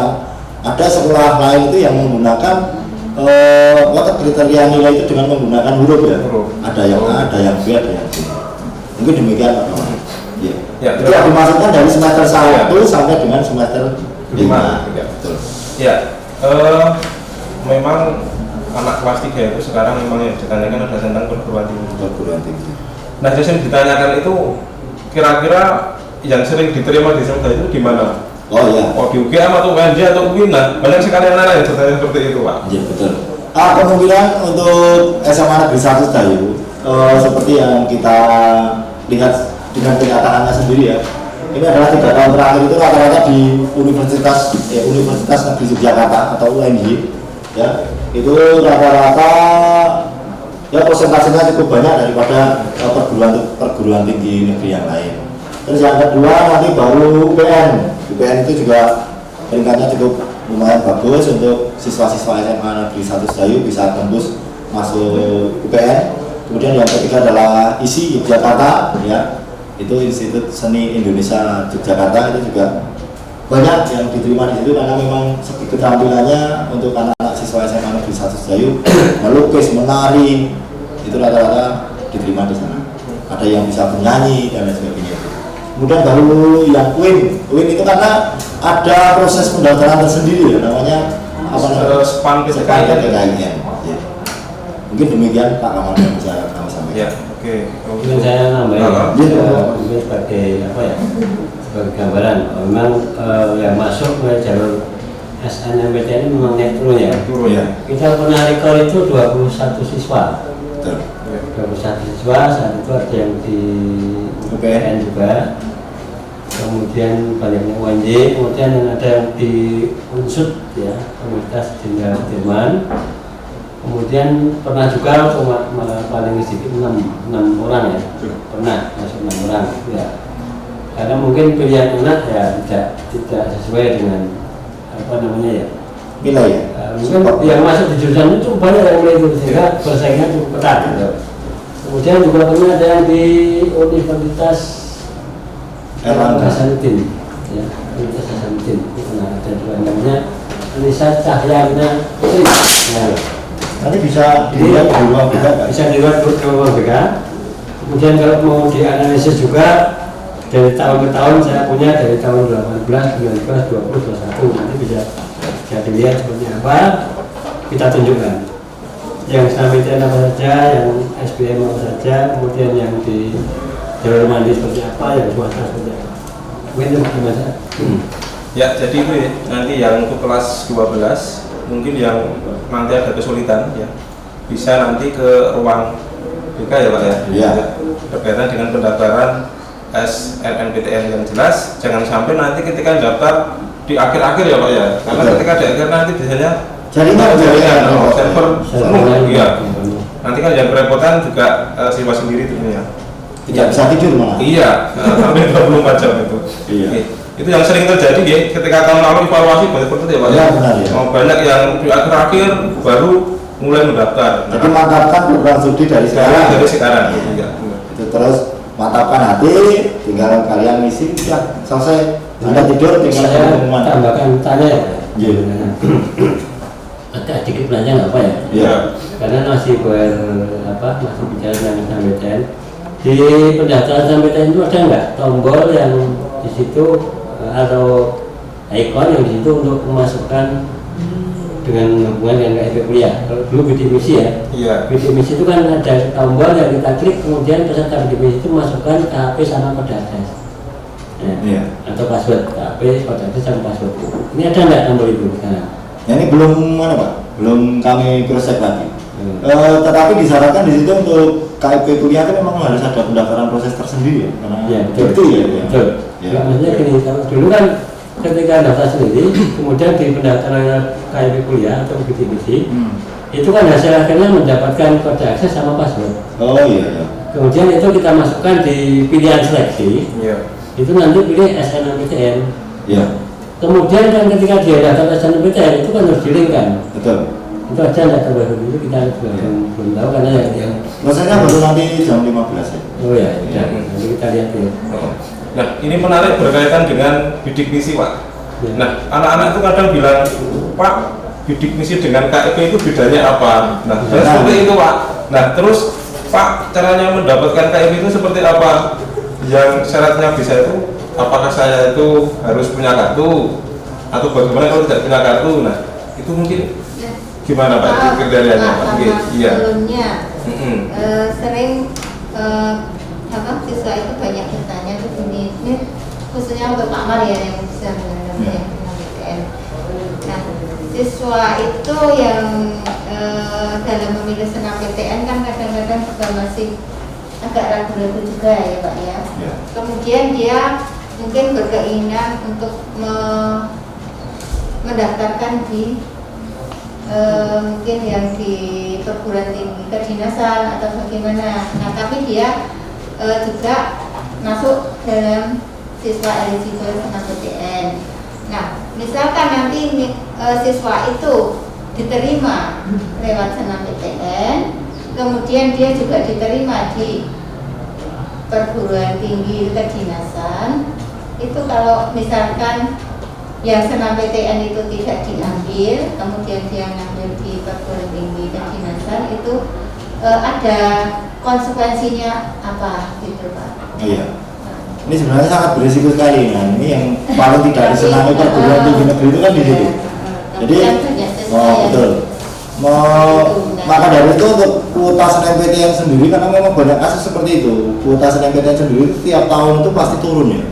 ada sekolah lain itu yang menggunakan eh apa kriteria nilai itu dengan menggunakan huruf ya Huruf. ada yang A ada yang B ada yang C mungkin demikian Pak Kamal ya. Ya, itu yang dimasukkan dari semester Ya. 1 sampai dengan semester 5 Lima. ya, betul Ya, eh, memang anak kelas 3 itu sekarang memang yang ditanyakan adalah tentang perguruan tinggi. perguruan tinggi Nah, sering ditanyakan itu kira-kira yang sering diterima di Semda itu di mana? Oh ya Oh, di UGM atau UNJ atau UIN? Nah, banyak sekali anak yang bertanya seperti itu, Pak. Ya betul. Ah, kemungkinan untuk SMA Negeri 1 Dayu eh, seperti yang kita lihat dengan kenyataannya sendiri ya. Ini adalah tiga tahun terakhir itu rata-rata di Universitas eh, Universitas Negeri Yogyakarta atau UNY ya itu rata-rata ya persentasenya cukup banyak daripada eh, perguruan perguruan tinggi negeri yang lain. Terus yang kedua nanti baru UPN. UPN itu juga peringkatnya cukup lumayan bagus untuk siswa-siswa SMA Negeri 1 Sedayu bisa tembus masuk UPN. Kemudian yang ketiga adalah ISI Yogyakarta ya. Itu Institut Seni Indonesia Yogyakarta itu juga banyak yang diterima di situ karena memang keterampilannya untuk anak-anak siswa SMA Negeri 1 Sedayu melukis, menari itu rata-rata diterima di sana. Ada yang bisa bernyanyi dan lain sebagainya. Kemudian baru yang UIN, UIN itu karena ada proses pendaftaran tersendiri ya namanya apa namanya? SPAN PTKIN. PTKIN. Ya. Mungkin demikian Pak Kamal yang bisa kami sampaikan. Ya, oke. Mungkin saya nambahin, Ah, Iya. eh, mungkin sebagai apa ya, sebagai gambaran. Memang eh, yang masuk ke jalur SNMPTN ini memang naik turun ya. Turun ya. Kita pernah rekor itu 21 siswa. Betul. Ya. 21 siswa, saat itu ada yang di UPN. UPN juga. Kemudian banyaknya UNJ, kemudian yang ada yang di Unsut ya, Universitas Jenderal Sudirman. Kemudian pernah juga paling sedikit enam enam orang ya, pernah masuk enam orang ya. Karena mungkin pilihan anak ya tidak tidak sesuai dengan apa namanya ya. nilai ya Uh, mungkin yang masuk di jurusan itu banyak yang mulai itu sehingga persaingan cukup ketat gitu. Kemudian juga pernah ada yang di Universitas Erlangga. Hasanuddin ya Universitas Hasanuddin itu pernah ada yang namanya. Anissa Cahyana ya. nanti bisa dilihat di ruang BK bisa dilihat ke ruang BK kemudian kalau mau dianalisis juga dari tahun ke tahun saya punya dari tahun 18, 19, 20, 21 nanti bisa bisa dilihat seperti apa. Kita tunjukkan. Yang SNMPTN apa saja, yang SBM apa saja, kemudian yang di jalur mandi seperti apa, yang swasta seperti apa mungkin itu gimana? Hmm. Ya, jadi itu ya, nanti yang untuk kelas 12 mungkin yang nanti ada kesulitan ya bisa nanti ke ruang BK ya Pak ya. Iya. Berkaitan dengan pendaftaran SNMPTN yang jelas, jangan sampai nanti ketika daftar di akhir-akhir ya Pak ya. Karena Betul. ketika di akhir nanti biasanya jaringan jaringan oh, server penuh, iya. Nanti kan yang kerepotan juga eh, siswa sendiri tentunya. Tidak bisa tidur malah Iya, sampai 24 jam itu. Iya. Itu yang sering terjadi ya, ketika tahun lalu evaluasi banyak seperti ya Pak. Iya, benar, ya. Oh, banyak yang di akhir-akhir baru mulai mendaftar. Nah, jadi mantapkan program studi dari sekarang dari sekarang gitu ya. itu terus mantapkan hati tinggal kalian misi udah selesai anda tidur tinggal saya pengumuman tambahkan tanya ya Iya. agak sedikit belanja nggak apa ya Iya. karena masih ber apa masih bicara dengan SNMPTN di pendaftaran SNMPTN itu ada nggak tombol yang di situ eh, atau ikon yang di situ untuk memasukkan dengan hubungan dengan KIP kuliah kalau dulu bidik misi ya Iya. bidik misi itu kan ada tombol yang kita klik kemudian peserta bidik misi itu masukkan KP sama kode Ya. Iya. atau password KP kode akses sama password ini ada nggak tombol itu sekarang Nah, ini belum mana pak belum kami cross check lagi Hmm. Eh, tetapi disarankan di situ untuk KIP kuliah itu memang harus ada pendaftaran proses tersendiri ya karena Ya, betul. itu ya, ya. Betul. Ya. Ya, maksudnya gini, kalau dulu kan ketika daftar sendiri, kemudian di pendaftaran KIP kuliah atau misi, Hmm. itu kan hasil akhirnya mendapatkan kode akses sama password. oh iya iya Kemudian itu kita masukkan di pilihan seleksi, Iya. itu nanti pilih SNMPTN. iya Kemudian kan ketika dia daftar SNMPTN itu kan harus dilingkan. betul Itu aja nggak terbaru itu kita juga Ya. belum, belum tahu karena yang, yang prosesnya baru nanti jam 15 ya oh ya, Ya. nanti kita lihat dulu. Oh. Nah, ini menarik berkaitan dengan bidik misi, Pak. Ya. Nah, anak-anak itu kadang bilang, Pak, bidik misi dengan KIP itu bedanya apa? Nah, Ya. seperti itu, Pak. Nah, terus, Pak, caranya mendapatkan KIP itu seperti apa? Yang syaratnya bisa itu, apakah saya itu harus punya kartu? Atau bagaimana kalau tidak punya kartu? Nah, itu mungkin gimana, Pak? Maaf, kriterianya, maaf, Pak? Iya. Iya. Sebelumnya Mm-mm. eh, sering eh, apa siswa itu banyak bertanya begini ini khususnya untuk Pak Mar ya yang bisa mengenai Ya. dengan BTN. Nah, siswa itu yang eh, dalam memilih senam PTN kan kadang-kadang juga masih agak ragu-ragu juga ya Pak ya. ya Kemudian dia mungkin berkeinginan untuk me- mendaftarkan di eh, mungkin yang di perguruan tinggi kedinasan atau bagaimana. Nah, tapi dia eh, juga masuk dalam siswa eligible senam PTN. Nah, misalkan nanti eh, siswa itu diterima lewat senam PTN, kemudian dia juga diterima di perguruan tinggi kedinasan itu kalau misalkan yang senam PTN itu tidak diambil kemudian dia ngambil di perguruan tinggi kedinasan itu eh, ada konsekuensinya apa gitu pak? Iya. Ini sebenarnya sangat berisiko sekali nah ini yang paling tidak disenangi perguruan tinggi negeri itu kan di situ. jadi oh betul. Mau maka dari itu untuk kuota SNMPTN sendiri karena memang banyak kasus seperti itu kuota SNMPTN sendiri tiap tahun itu pasti turun ya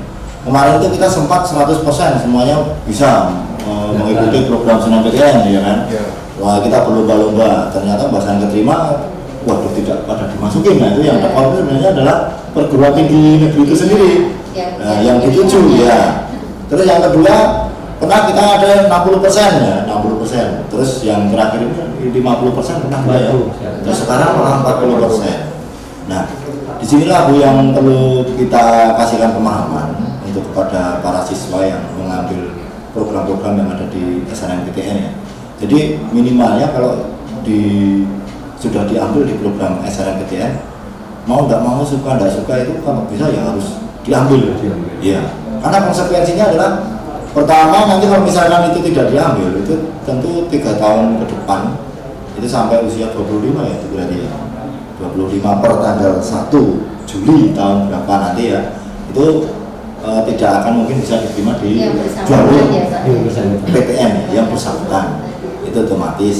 kemarin itu kita sempat 100% semuanya bisa eh, mengikuti program SNMPTN ya kan Iya. wah kita berlomba-lomba ternyata bahasa yang keterima waduh tidak pada dimasukin nah itu yang itu sebenarnya adalah perguruan tinggi negeri itu sendiri Yang, Nah, yang dituju ya. Terus yang kedua pernah kita ada 60 persen ya, 60 persen. Terus yang terakhir ini 50 persen pernah nggak ya? Terus sekarang malah 40 persen. Nah, di sinilah bu yang perlu kita kasihkan pemahaman untuk kepada para siswa yang mengambil program-program yang ada di SNMPTN ya. Jadi minimalnya kalau di sudah diambil di program SNMPTN mau nggak mau suka nggak suka itu kalau bisa ya harus diambil. Diambil. Iya. Karena konsekuensinya adalah pertama nanti kalau misalkan itu tidak diambil itu tentu tiga tahun ke depan itu sampai usia 25 ya itu berarti ya 25 per tanggal 1 Juli tahun berapa nanti ya itu eh, tidak akan mungkin bisa diterima di yang bersangkutan jalur ya Pak. Yang bersangkutan. PTN ya, yang bersangkutan itu otomatis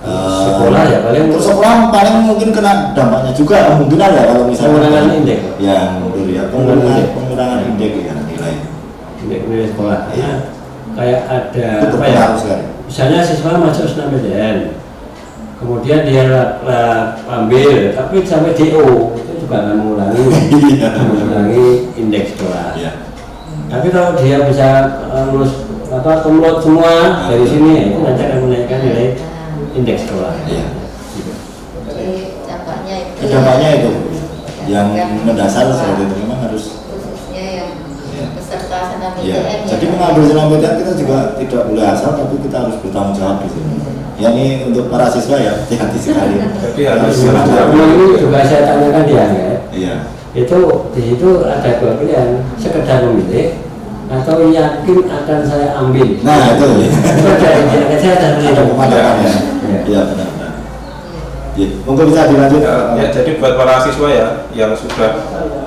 eh, Sekolah ya, paling- untuk sekolah paling mungkin kena dampaknya juga mungkin ada kalau misalnya Pengurangan indeks. ya betul ya Pengurangan pengurangan indeks. pengurangan indeks ya nilai Indeks nilai sekolah. Iya. Kayak ada itu apa ya? Misalnya siswa masuk SNMPTN, kemudian dia ambil, tapi sampai DO juga akan mengulangi, Iya. mengulangi indeks sekolah. Iya. Tapi kalau dia bisa eh, lulus apa kumlot semua dari sini, itu nanti akan menaikkan nilai indeks sekolah. Iya. Jadi dampaknya itu. dampaknya itu yang Yang mendasar seperti itu memang harus khususnya yang Iya. peserta senam ya ITN jadi ya. mengambil senamPTN kita juga tidak boleh asal tapi kita harus bertanggung jawab di sini ya ini untuk para siswa ya hati-hati sekali Jadi harus. Nah, ini juga saya tanyakan dia ya. iya itu di situ ada dua pilihan sekedar memilih atau yakin akan saya ambil nah itu itu ada ada saya ada ada penilaian. pemandangan ya Iya. iya benar-benar ya mungkin bisa dilanjut Ya, ya, jadi buat para siswa ya yang sudah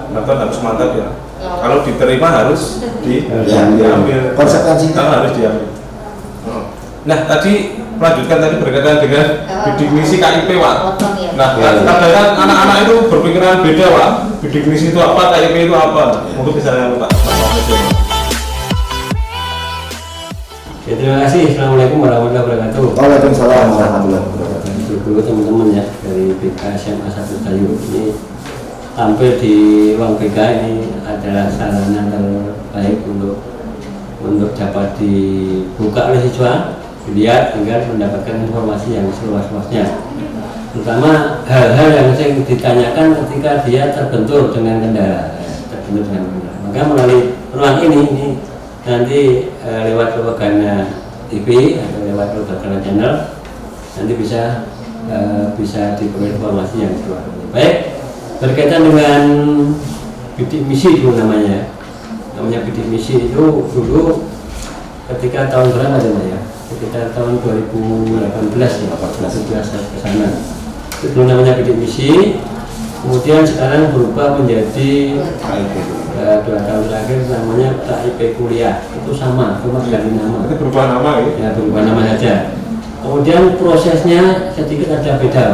nonton harus mantap ya. Kalau diterima harus di, Ya, diambil. konsekuensinya. Harus diambil. Oh. Nah tadi melanjutkan tadi berkaitan dengan bidik misi KIP Pak. Ya. Nah Ya, ya. kadang kan anak-anak itu berpikiran beda Pak. Bidik misi itu apa, KIP itu apa? Mungkin bisa yang Pak. Ya, terima kasih assalamualaikum warahmatullahi wabarakatuh Waalaikumsalam warahmatullahi wabarakatuh Itu dulu teman-teman ya dari BK SMA 1 Tayu ini tampil di ruang BK ini adalah sarana terbaik untuk untuk dapat dibuka oleh siswa dilihat agar mendapatkan informasi yang seluas-luasnya terutama hal-hal yang sering ditanyakan ketika dia terbentur dengan kendara ya, terbentur dengan kendara maka melalui ruang ini ini nanti eh, lewat propaganda TV atau lewat propaganda channel nanti bisa eh, bisa diperoleh informasi yang keluar. Baik, berkaitan dengan bidik misi dulu namanya. Namanya bidik misi itu dulu ketika tahun berapa itu ya? Sekitar tahun 2018 ya, 2018 saya ke sana. Itu dulu namanya bidik misi. Kemudian sekarang berubah menjadi eh, dua tahun terakhir namanya KIP kuliah itu sama, cuma ganti nama Itu berubah nama ya? ya berubah nama saja kemudian prosesnya sedikit ada beda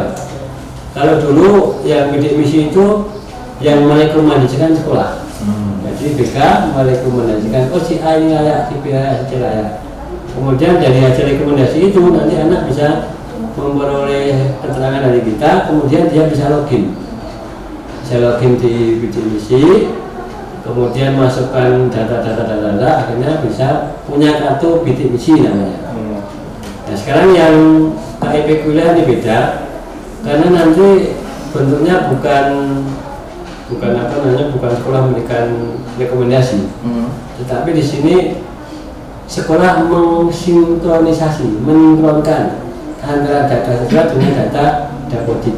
kalau dulu yang bidik misi itu yang merekomendasikan sekolah Hmm. jadi BK merekomendasikan oh si A ini layak, si B layak, si C layak kemudian dari hasil rekomendasi itu nanti anak bisa memperoleh keterangan dari kita kemudian dia bisa login bisa login di misi kemudian masukkan data-data data akhirnya bisa punya kartu misi namanya Hmm. Nah sekarang yang KIP kuliah ini beda karena nanti bentuknya bukan bukan apa namanya bukan sekolah memberikan rekomendasi, Hmm. tetapi di sini sekolah mensinkronisasi, mensinkronkan antara data sekolah dengan data dapodik.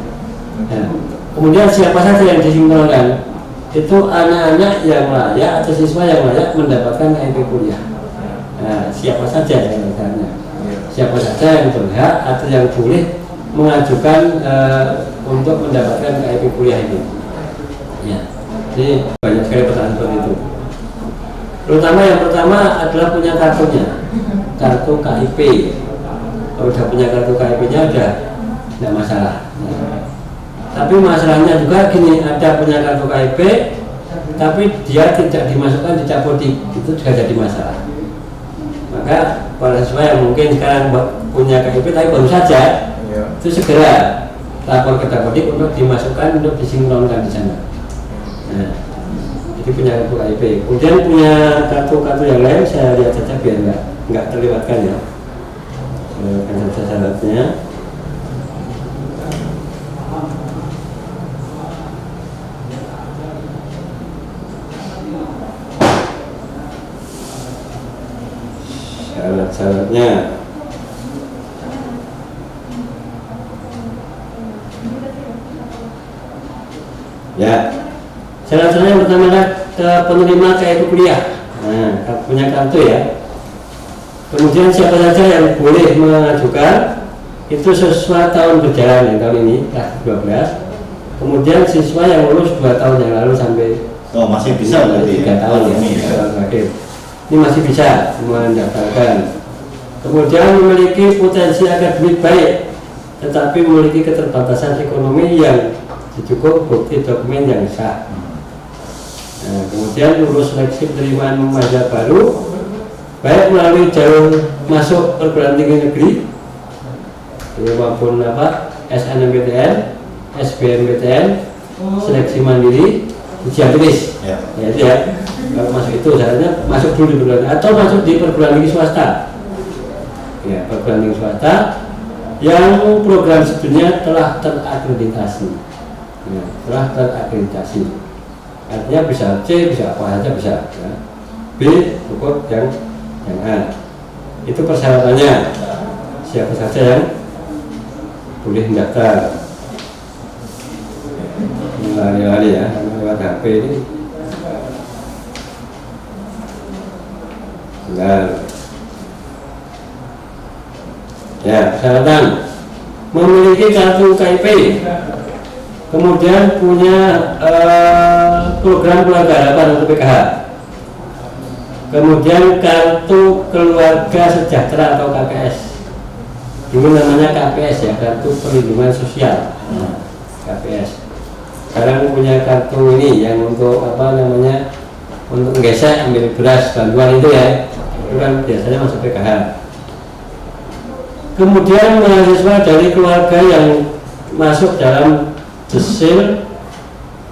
Nah, kemudian siapa saja yang disinkronkan itu anak-anak yang layak atau siswa yang layak mendapatkan KIP kuliah. Nah, siapa saja yang layak siapa saja yang berhak atau yang boleh mengajukan eh, untuk mendapatkan KIP kuliah ini. Ya, jadi banyak sekali pertanyaan. Terutama yang pertama adalah punya kartunya, kartu KIP. Kalau sudah punya kartu KIP-nya sudah tidak masalah. Tapi masalahnya juga gini, ada punya kartu KIP, tapi dia tidak dimasukkan di dapodik, itu juga jadi masalah maka para siswa yang mungkin sekarang punya KIP tapi baru saja Ya. itu segera lapor ke Dapodik untuk dimasukkan untuk disinkronkan di sana. Nah, jadi punya KIP kemudian punya kartu-kartu yang lain saya lihat saja biar nggak nggak terlewatkan ya. Saya lewatkan saja syaratnya. Syarat-syaratnya ya. Syarat-syaratnya yang pertama adalah penerima KIP kuliah nah punya kartu ya kemudian siapa saja yang boleh mengajukan itu sesuai tahun berjalan yang tahun ini kelas 12 kemudian siswa yang lulus 2 tahun yang lalu sampai Oh masih bisa berarti tiga tahun ya, Ini tahun terakhir. Ini masih bisa mendaftarkan. Kemudian memiliki potensi akademik baik, tetapi memiliki keterbatasan ekonomi yang cukup bukti dokumen yang sah. Nah, kemudian lulus seleksi penerimaan pelajar baru, baik melalui jalur masuk perguruan tinggi negeri ya, maupun apa SNMPTN, SBMPTN, seleksi mandiri, ujian tulis Ya. ya itu ya. Kalau masuk itu syaratnya masuk dulu di perguruan atau masuk di perguruan tinggi swasta. Ya perguruan tinggi swasta yang program studinya telah terakreditasi. Ya, telah terakreditasi artinya bisa C bisa apa saja bisa ya. B cukup yang yang A. Itu persyaratannya. Siapa saja yang boleh mendaftar. Lari-lari ya lewat HP ini. Benar. Ya, persyaratan. Memiliki kartu KIP, kemudian punya eh, program keluarga harapan atau PKH, kemudian kartu keluarga sejahtera atau KPS, dulu namanya KPS ya, kartu perlindungan sosial, KPS. Sekarang punya kartu ini yang untuk apa namanya untuk gesek ambil beras bantuan itu ya. Itu kan biasanya masuk PKH kemudian mahasiswa dari keluarga yang masuk dalam desil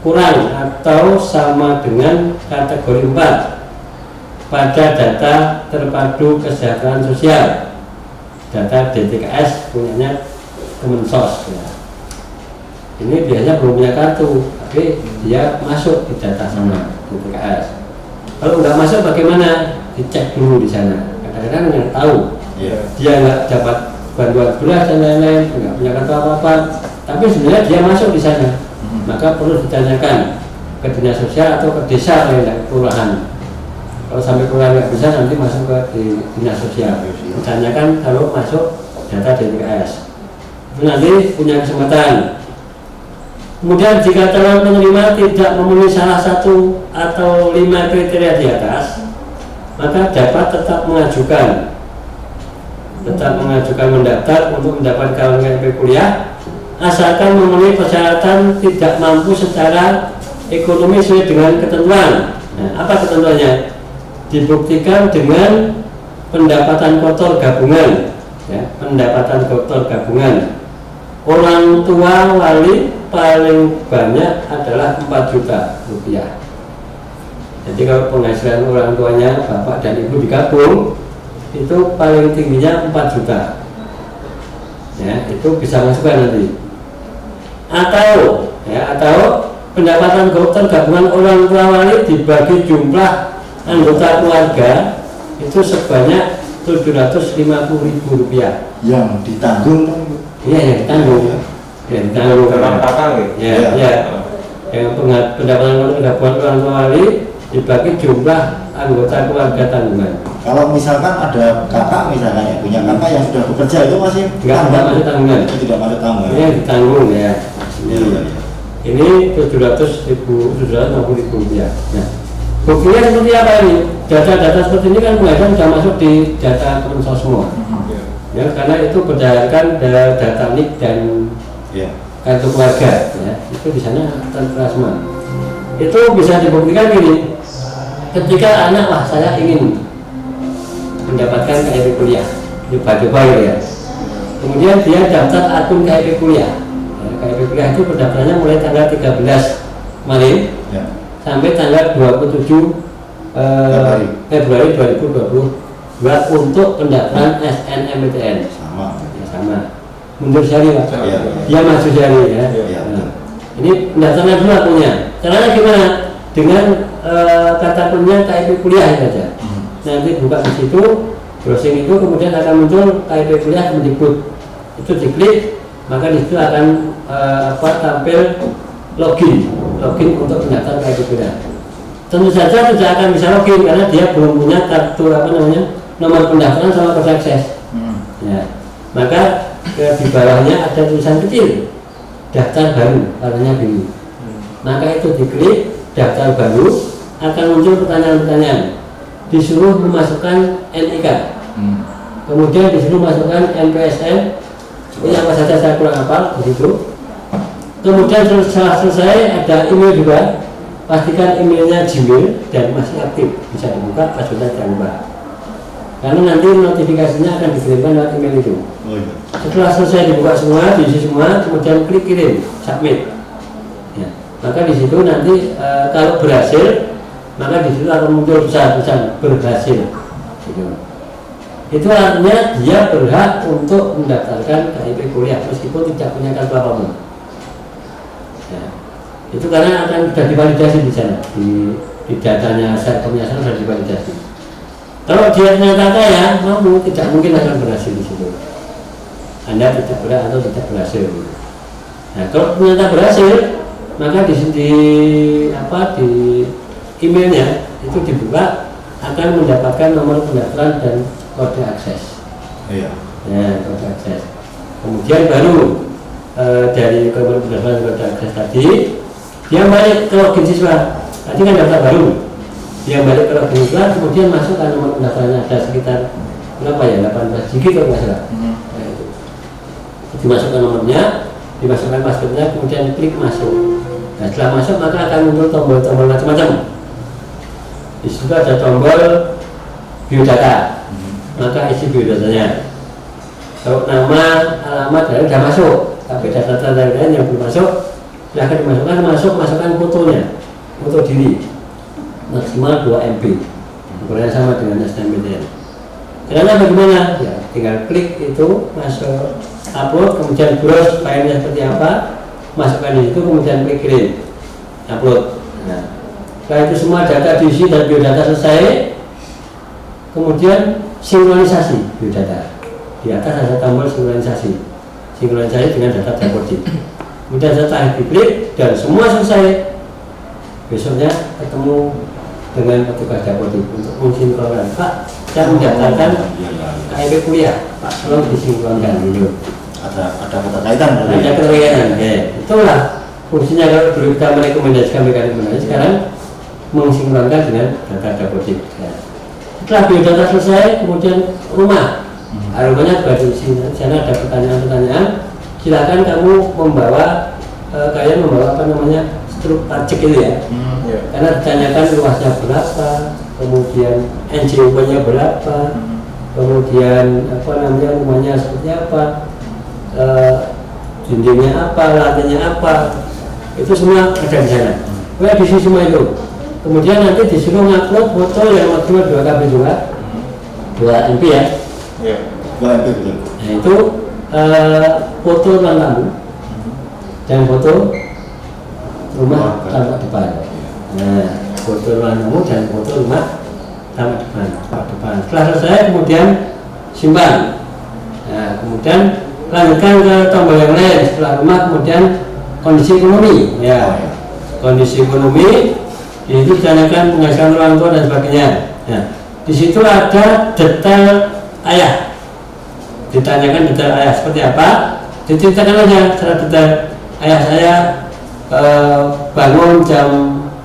kurang atau sama dengan kategori 4 pada data terpadu kesejahteraan sosial data DTKS punyanya Kemensos ya. ini biasanya belum punya kartu tapi dia masuk di data sana DTKS kalau nggak masuk bagaimana dicek dulu di sana kadang-kadang nggak tahu Iya. dia nggak dapat bantuan beras dan lain-lain nggak punya kartu apa-apa. Tapi sebenarnya dia masuk di sana. Mhm. maka perlu ditanyakan ke dinas sosial atau ke desa lain lain kelurahan. Kalau sampai kelurahan nggak bisa nanti masuk ke di dinas sosial. Ditanyakan kalau masuk data DTKS itu nanti punya kesempatan. Kemudian jika calon penerima tidak memenuhi salah satu atau lima kriteria di atas, maka dapat tetap mengajukan tetap mengajukan mendaftar untuk mendapatkan KMP kuliah asalkan memenuhi persyaratan tidak mampu secara ekonomi sesuai dengan ketentuan. Nah, apa ketentuannya? Dibuktikan dengan pendapatan kotor gabungan, ya, pendapatan kotor gabungan. Orang tua wali paling banyak adalah 4 juta rupiah. Jadi kalau penghasilan orang tuanya bapak dan ibu digabung itu paling tingginya 4 juta. Ya, itu bisa masukkan nanti. Atau ya, atau pendapatan dokter gabungan orang tua wali dibagi jumlah anggota keluarga itu sebanyak 750 ribu rupiah. Yang ditanggung Iya, yang ditanggung. Ya, ditanggung. dalam gitu Ya, Ya. ya. Yang penga- pendapatan gabungan orang tua wali dibagi jumlah anggota keluarga tanggungan. kalau misalkan ada kakak misalkan ya punya kakak yang sudah bekerja itu masih Enggak, enggak masuk tanggungan. itu tidak masuk tanggungan Ini ditanggung ya. Iya, iya, iya. Ini 700 ribu, 750 ribu rupiah. Nah, buktinya seperti apa ini? Data-data seperti ini kan kemudian sudah masuk di data Kemensos semua. Ya, karena itu berdasarkan da- data NIK dan Iya. kartu keluarga, ya, itu di sana tertera semua. Itu bisa dibuktikan ini. Ketika anak wah saya ingin mendapatkan KIP kuliah, coba-coba ya. Kemudian dia daftar akun KIP kuliah. Ya, KIP kuliah itu pendaftarannya mulai tanggal 13 Maret Ya. sampai tanggal 27 eh, Februari 2022 untuk pendaftaran SNMPTN sama ya, sama mundur sehari pak Iya. dia maju sehari ya Iya. Nah, ini pendaftaran dulu akunnya caranya gimana? Dengan eh, kata akunnya KIP kuliah saja. Hmm. nanti buka di situ browsing itu kemudian akan muncul KIP kuliah Kemendikbud itu diklik maka di situ akan eh, apa tampil login. Login untuk pendaftaran KIP kuliah. Tentu saja tidak akan bisa login karena dia belum punya kartu apa namanya nomor pendaftaran sama kode akses. Hmm. ya. Maka ke, di bawahnya ada tulisan kecil daftar baru warnanya biru maka itu diklik daftar baru akan muncul pertanyaan-pertanyaan. Disuruh memasukkan NIK Hmm. kemudian disuruh masukkan NPSN ini apa saja saya kurang hafal di situ kemudian setelah selesai ada email juga. Pastikan emailnya Gmail dan masih aktif. Bisa dibuka passwordnya jangan lupa karena nanti notifikasinya akan dikirimkan lewat email itu Oh iya. setelah selesai dibuka semua diisi semua kemudian klik kirim submit ya. maka di situ nanti e, kalau berhasil maka di situ akan muncul tulisan-tulisan berhasil gitu. itu artinya dia berhak untuk mendaftarkan KIP kuliah meskipun tidak punya kartu apa pun ya. itu karena akan sudah divalidasi di sana di, di datanya servernya sana sudah divalidasi kalau dia ternyata kaya, mau tidak mungkin akan berhasil di situ. Anda tidak berhasil atau tidak berhasil. Nah, kalau ternyata berhasil, maka di, di apa di emailnya itu dibuka akan mendapatkan nomor pendaftaran dan kode akses. Iya. Ya, kode akses. Kemudian baru eh, dari nomor pendaftaran kode akses tadi, dia balik ke login siswa. Tadi kan daftar baru dia balik ke siswa, kemudian masukkan nomor pendaftarannya ada sekitar berapa ya 18 GB kalau nggak salah. Hmm. Nah, itu. dimasukkan nomornya dimasukkan passwordnya kemudian klik masuk. Nah setelah masuk maka akan muncul tombol-tombol macam-macam. Di situ ada tombol biodata. Maka isi biodatanya. Kalau nama alamat dan sudah masuk. Tapi data-data lain yang belum masuk silahkan dimasukkan. Masuk masukkan fotonya foto diri maksimal 2 MB ukurannya sama dengan SNMPTN caranya bagaimana? Ya tinggal klik itu masuk upload kemudian browse filenya seperti apa masukkan di situ kemudian klik kirim upload. Nah setelah itu semua data diisi dan biodata selesai kemudian sinkronisasi biodata. Di atas ada tombol sinkronisasi. Sinkronisasi dengan data dapodik kemudian setelah diklik dan semua selesai besoknya ketemu dengan petugas dapodik untuk mensinkronkan Pak saya mendaftarkan Iya, iya, iya. KIP kuliah Pak tolong disinkronkan dulu. Ada ada keterkaitan ada keterkaitan ya itulah fungsinya kalau dulu kita merekomendasikan mekanisme sekarang mensinkronkan dengan data dapodik ya. setelah biodata selesai kemudian rumah. Hmm. Nah, rumahnya sini di sana ada pertanyaan-pertanyaan. Silakan kamu membawa eh, kalian membawa apa namanya struk pajak itu ya Hmm. Iya. karena ditanyakan luasnya berapa kemudian NJU-nya berapa Hmm. kemudian apa namanya rumahnya seperti apa eh, dindingnya apa lantainya apa itu semua ada di sana Pokoknya di semua itu kemudian nanti disuruh ngupload foto yang maksimal 2 KB juga 2 MB ya Iya. Dua MP betul. nah itu eh, foto ruang tamu dan foto rumah tampak depan. Nah foto ruang tamu dan foto rumah tampak depan depan. Setelah selesai kemudian simpan nah kemudian lanjutkan ke tombol yang lain. Setelah rumah kemudian kondisi ekonomi. Ya kondisi ekonomi itu ditanyakan penghasilan orang tua dan sebagainya. Nah di situ ada detail ayah. Ditanyakan detail ayah seperti apa? Diceritakan aja secara detail ayah saya eh, bangun jam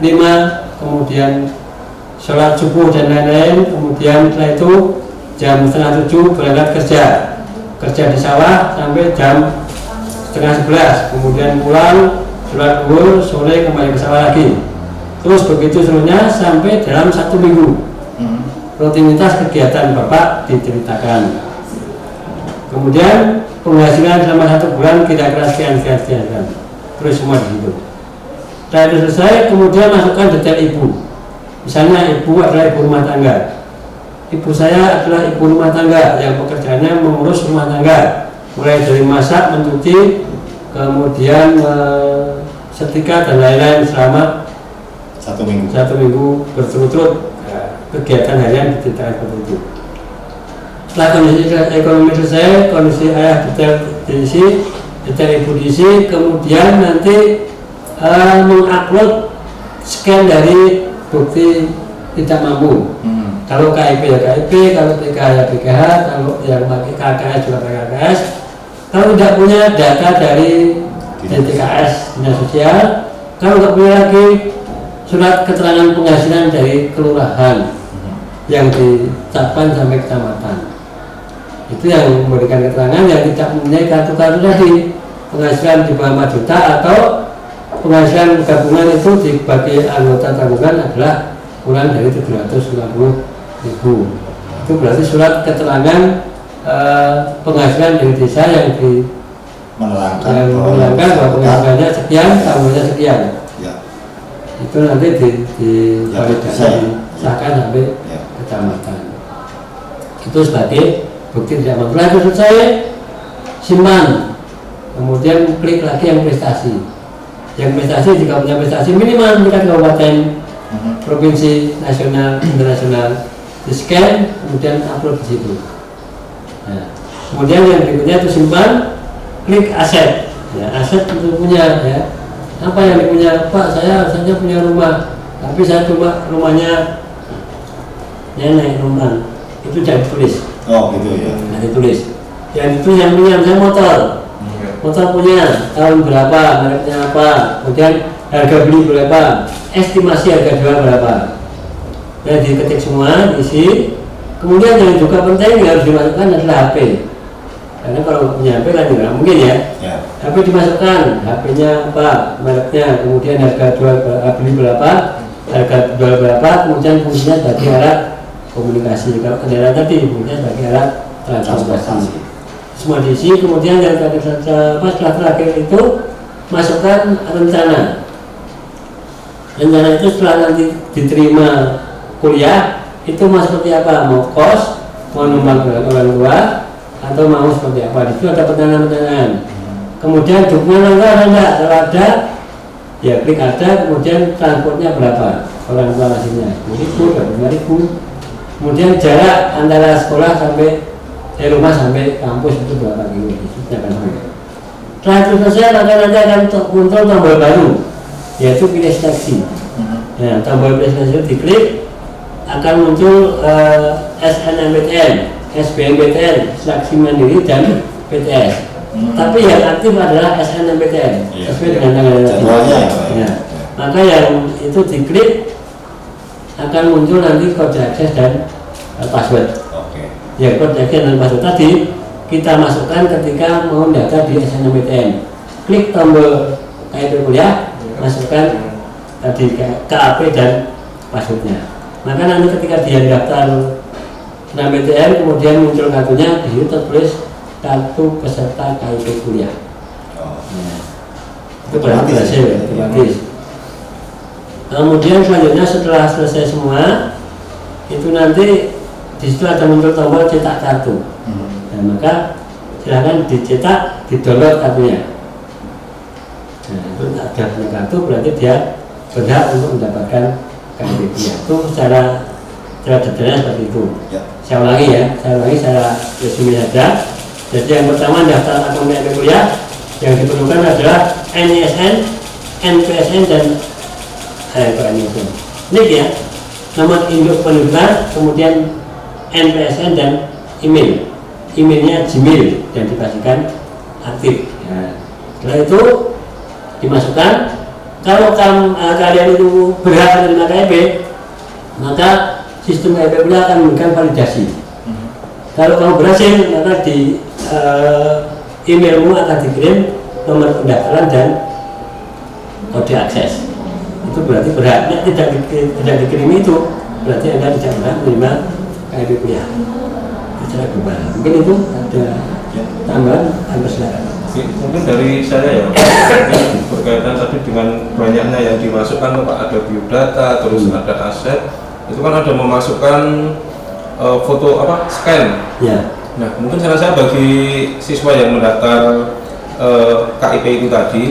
5 kemudian sholat subuh dan lain-lain kemudian setelah itu jam setengah tujuh berangkat kerja kerja di sawah sampai jam setengah sebelas kemudian pulang sholat duhur sore kembali ke sawah lagi terus begitu seterusnya sampai dalam satu minggu Hmm. rutinitas kegiatan Bapak diceritakan. Kemudian penghasilan selama satu bulan kira-kira sekian sekian sekian, sekian. Terus semua di situ. setelah itu selesai kemudian masukkan detail ibu misalnya ibu adalah ibu rumah tangga ibu saya adalah ibu rumah tangga yang pekerjaannya mengurus rumah tangga mulai dari masak mencuci kemudian eh, setrika dan lain-lain selama Satu minggu. satu minggu berturut-turut ya, kegiatan harian diceritakan seperti itu. Setelah kondisi ekonomi selesai, kondisi ayah detail diisi, ibu diisi, kemudian nanti eh, mengupload scan dari bukti tidak mampu. Hmm. Kalau KIP ya KIP, kalau PKH ya PKH, kalau yang pakai KKS juga KKS. Kalau tidak punya data dari DTKS Dinas Sosial, kalau nggak punya lagi surat keterangan penghasilan dari kelurahan Hmm. yang dicapkan sampai kecamatan. Itu yang memberikan keterangan yang tidak mempunyai kartu-kartu tadi penghasilan di bawah 4 juta atau penghasilan gabungan itu dibagi anggota tabungan adalah kurang dari 750 ribu itu berarti surat keterangan eh, penghasilan dari desa yang di Menerangkan yang bahwa menerangkan bahwa penghasilannya sekian tahunnya sekian Ya. itu nanti di, di Ya, validasi bisa ya. sampai Ya. kecamatan itu sebagai bukti tidak mampu itu selesai simpan. Kemudian klik lagi yang prestasi. Yang prestasi jika punya prestasi minimal tingkat kabupaten Mhm. provinsi nasional internasional. Di scan kemudian upload di situ. Nah, kemudian yang berikutnya itu simpan klik aset. Ya aset itu punya ya. Apa yang dipunya pak saya saja punya rumah. Tapi saya cuma rumahnya nenek rumah itu jangan tulis. Oh gitu ya. nah ditulis yang itu yang punya saya motor. Motor punya tahun berapa mereknya apa kemudian harga beli berapa estimasi harga jual berapa. Dan diketik semua diisi. Kemudian yang juga penting yang harus dimasukkan adalah HP karena kalau punya HP kan nggak mungkin ya. Ya. HP dimasukkan HP-nya apa mereknya kemudian harga jual beli berapa harga jual berapa kemudian fungsinya sebagai alat komunikasi. Kalau kendaraan tadi fungsinya sebagai alat transportasi. Semua diisi kemudian yang terakhir saja pas setelah terakhir itu masukkan rencana. Rencana itu setelah nanti diterima kuliah itu mau seperti apa? Mau kos mau numpang orang tua atau mau seperti apa? Itu ada pertanyaan-pertanyaan kemudian dukungan ada enggak kalau ada ya klik ada kemudian transportnya berapa? Orang tua ngasihnya ribu ribu kemudian jarak antara sekolah sampai dari rumah sampai kampus itu berapa kilo setelah itu selesai maka nanti akan muncul tombol baru yaitu pilih seleksi Mhm. Nah, tombol pilih seleksi itu diklik akan muncul eh, SNMPTN, SBMPTN, seleksi mandiri dan PTS. Hmm. Tapi yang aktif adalah SNMPTN Iya. sesuai dengan tanggal. Jadwalnya ya, ya? Ya. Maka yang itu diklik akan muncul nanti kode akses dan eh, password. Oke. Ya kode akses dan password tadi kita masukkan ketika mau data di SNMPTN. Klik tombol KIP kuliah, masukkan tadi KAP dan passwordnya. Maka nanti ketika dia daftar SNMPTN kemudian muncul kartunya di situ tertulis kartu peserta KIP kuliah. Oh. Nah, itu berarti berhasil ya? otomatis. Kemudian selanjutnya setelah selesai semua itu nanti di situ ada muncul tombol cetak kartu. Mhm. Nah, maka silahkan dicetak, di-download kartunya. Nah, itu ada kartu berarti dia berhak untuk mendapatkan kuliah. Itu secara secara detailnya seperti itu. Ya. Saya ulangi ya, saya ulangi secara resume saja. Jadi yang pertama daftar akun KIP kuliah yang diperlukan adalah NISN, NPSN dan eh, itu. Ini ya, nomor induk pendudukan, kemudian NPSN dan email. Emailnya Gmail dan dipastikan aktif. Ya. Setelah itu dimasukkan. Kalau kam, eh, kalian itu berhak menerima KIP, maka sistem KIP kuliah akan memberikan validasi. Mhm. Kalau kamu berhasil, maka di eh, emailmu akan dikirim nomor pendaftaran dan kode akses. Itu berarti berhak. Nek tidak di- tidak dikirim itu, berarti anda tidak berhak menerima KIP kuliah. Secara global. Mungkin itu ada Ya. tambahan, anda silakan. Mungkin dari saya ya berkaitan tadi dengan banyaknya yang dimasukkan Pak ada biodata terus Hmm. ada aset itu kan ada memasukkan eh, foto apa scan Ya, nah mungkin saya bagi siswa yang mendaftar eh, KIP itu tadi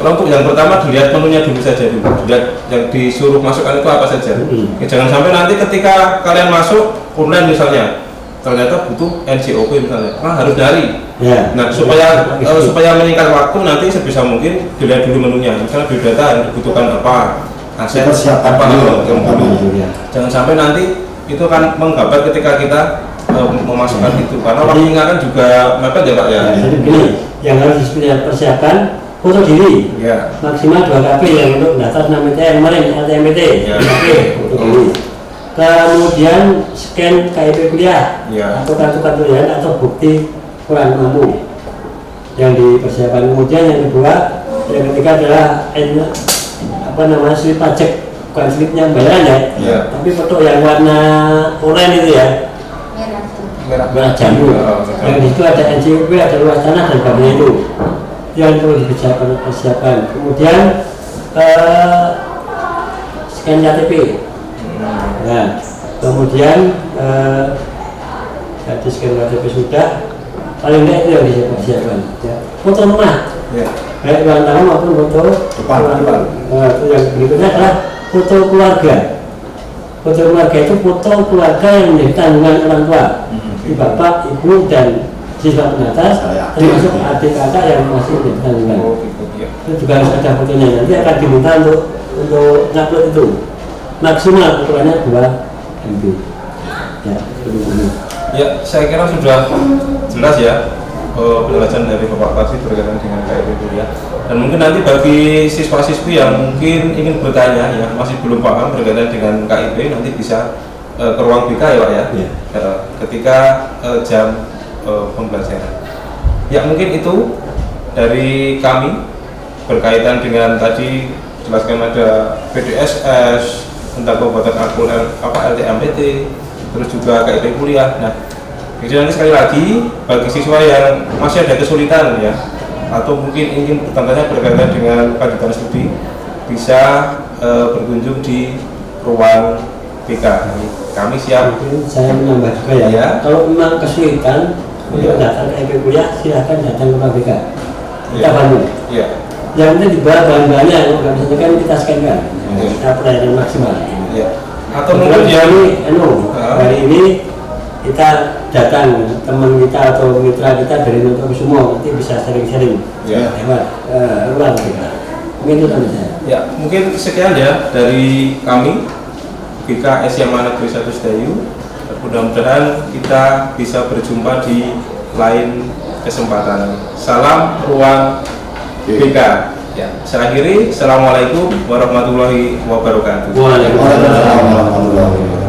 kalau untuk yang pertama dilihat menunya dulu saja dulu dilihat yang disuruh masukkan itu apa saja Hmm. Ya, jangan sampai nanti ketika kalian masuk online misalnya ternyata butuh NCOP misalnya nah harus dari ya. Nah, supaya eh, supaya meningkat waktu nanti sebisa mungkin dilihat dulu menunya. Misalnya biodata yang dibutuhkan apa, aset Dipersiapkan apa, dulu, yang dulu. Ya. Jangan sampai nanti itu kan menggambar ketika kita eh, memasukkan itu. Karena waktunya kan juga mepet ya Pak ya. Jadi begini, yang harus dipersiapkan foto diri Ya. maksimal dua KP yang untuk daftar nama yang kemarin LTMPT Ya. KP foto diri. Kemudian scan KIP kuliah Ya. atau kartu kartu kuliah atau bukti kurang mampu yang dipersiapkan. Kemudian yang kedua, yang ketiga adalah N, apa namanya slip pajak bukan slipnya bayaran ya, Ya. tapi foto yang warna oranye itu ya, merah jambu. Yang di situ ada NCUP, ada luas tanah dan sebagainya itu. Yang perlu dipersiapkan. persiapkan. Kemudian eh, scan KTP. Hmm. Nah, kemudian eh, jadi scan KTP sudah, paling tidak itu yang dipersiapkan. Ya. Foto rumah, Ya. baik ulang tahun maupun foto Depan, depan. Nah, itu yang berikutnya adalah foto keluarga. Foto keluarga itu foto keluarga yang menjadi tanggungan orang tua, di bapak, ibu dan siswa Saya. termasuk adik kakak yang masih menjadi tanggungan. Oh, gitu. Ya. Itu juga harus ada fotonya. Nanti akan diminta untuk untuk ngupload itu maksimal ukurannya 2 MB. Ya, dulu. Ya, saya kira sudah jelas ya eh, penjelasan dari Bapak Pasi berkaitan dengan KIP kuliah. Dan mungkin nanti bagi siswa-siswi yang mungkin ingin bertanya ya masih belum paham berkaitan dengan KIP nanti bisa eh, ke ruang BK ya Pak ya. Iya. Eh, ketika eh, jam eh, pembelajaran. Ya mungkin itu dari kami berkaitan dengan tadi jelaskan ada PDSS tentang pembuatan akun apa LTMPT terus juga KIP kuliah. Nah, jadi nanti sekali lagi bagi siswa yang masih ada kesulitan ya atau mungkin ingin bertanya berkaitan dengan kelanjutan studi bisa eh, berkunjung di ruang BK. Kami siap saya menambah juga ya. Ya. Kalau memang kesulitan untuk datang ke kuliah, silahkan datang ke KBK. Kita Ya. bantu. ya. Yang penting dibawa bahan-bahannya, kalau nggak bisa kan kita scan kan. Ya. Kita pelayanan maksimal. ya. Atau mungkin hari ini, anu, Ah. hari ini kita datang teman kita atau mitra kita dari Notokusumo nanti bisa sering-sering Ya. lewat eh, ruang kita. Mungkin itu teman saya. Ya, mungkin sekian ya dari kami BK SMA Negeri 1 Sedayu. Mudah-mudahan kita bisa berjumpa di lain kesempatan. Salam ruang BK. Ya, saya akhiri. Assalamualaikum warahmatullahi wabarakatuh. Waalaikumsalam. Waalaikumsalam warahmatullahi wabarakatuh.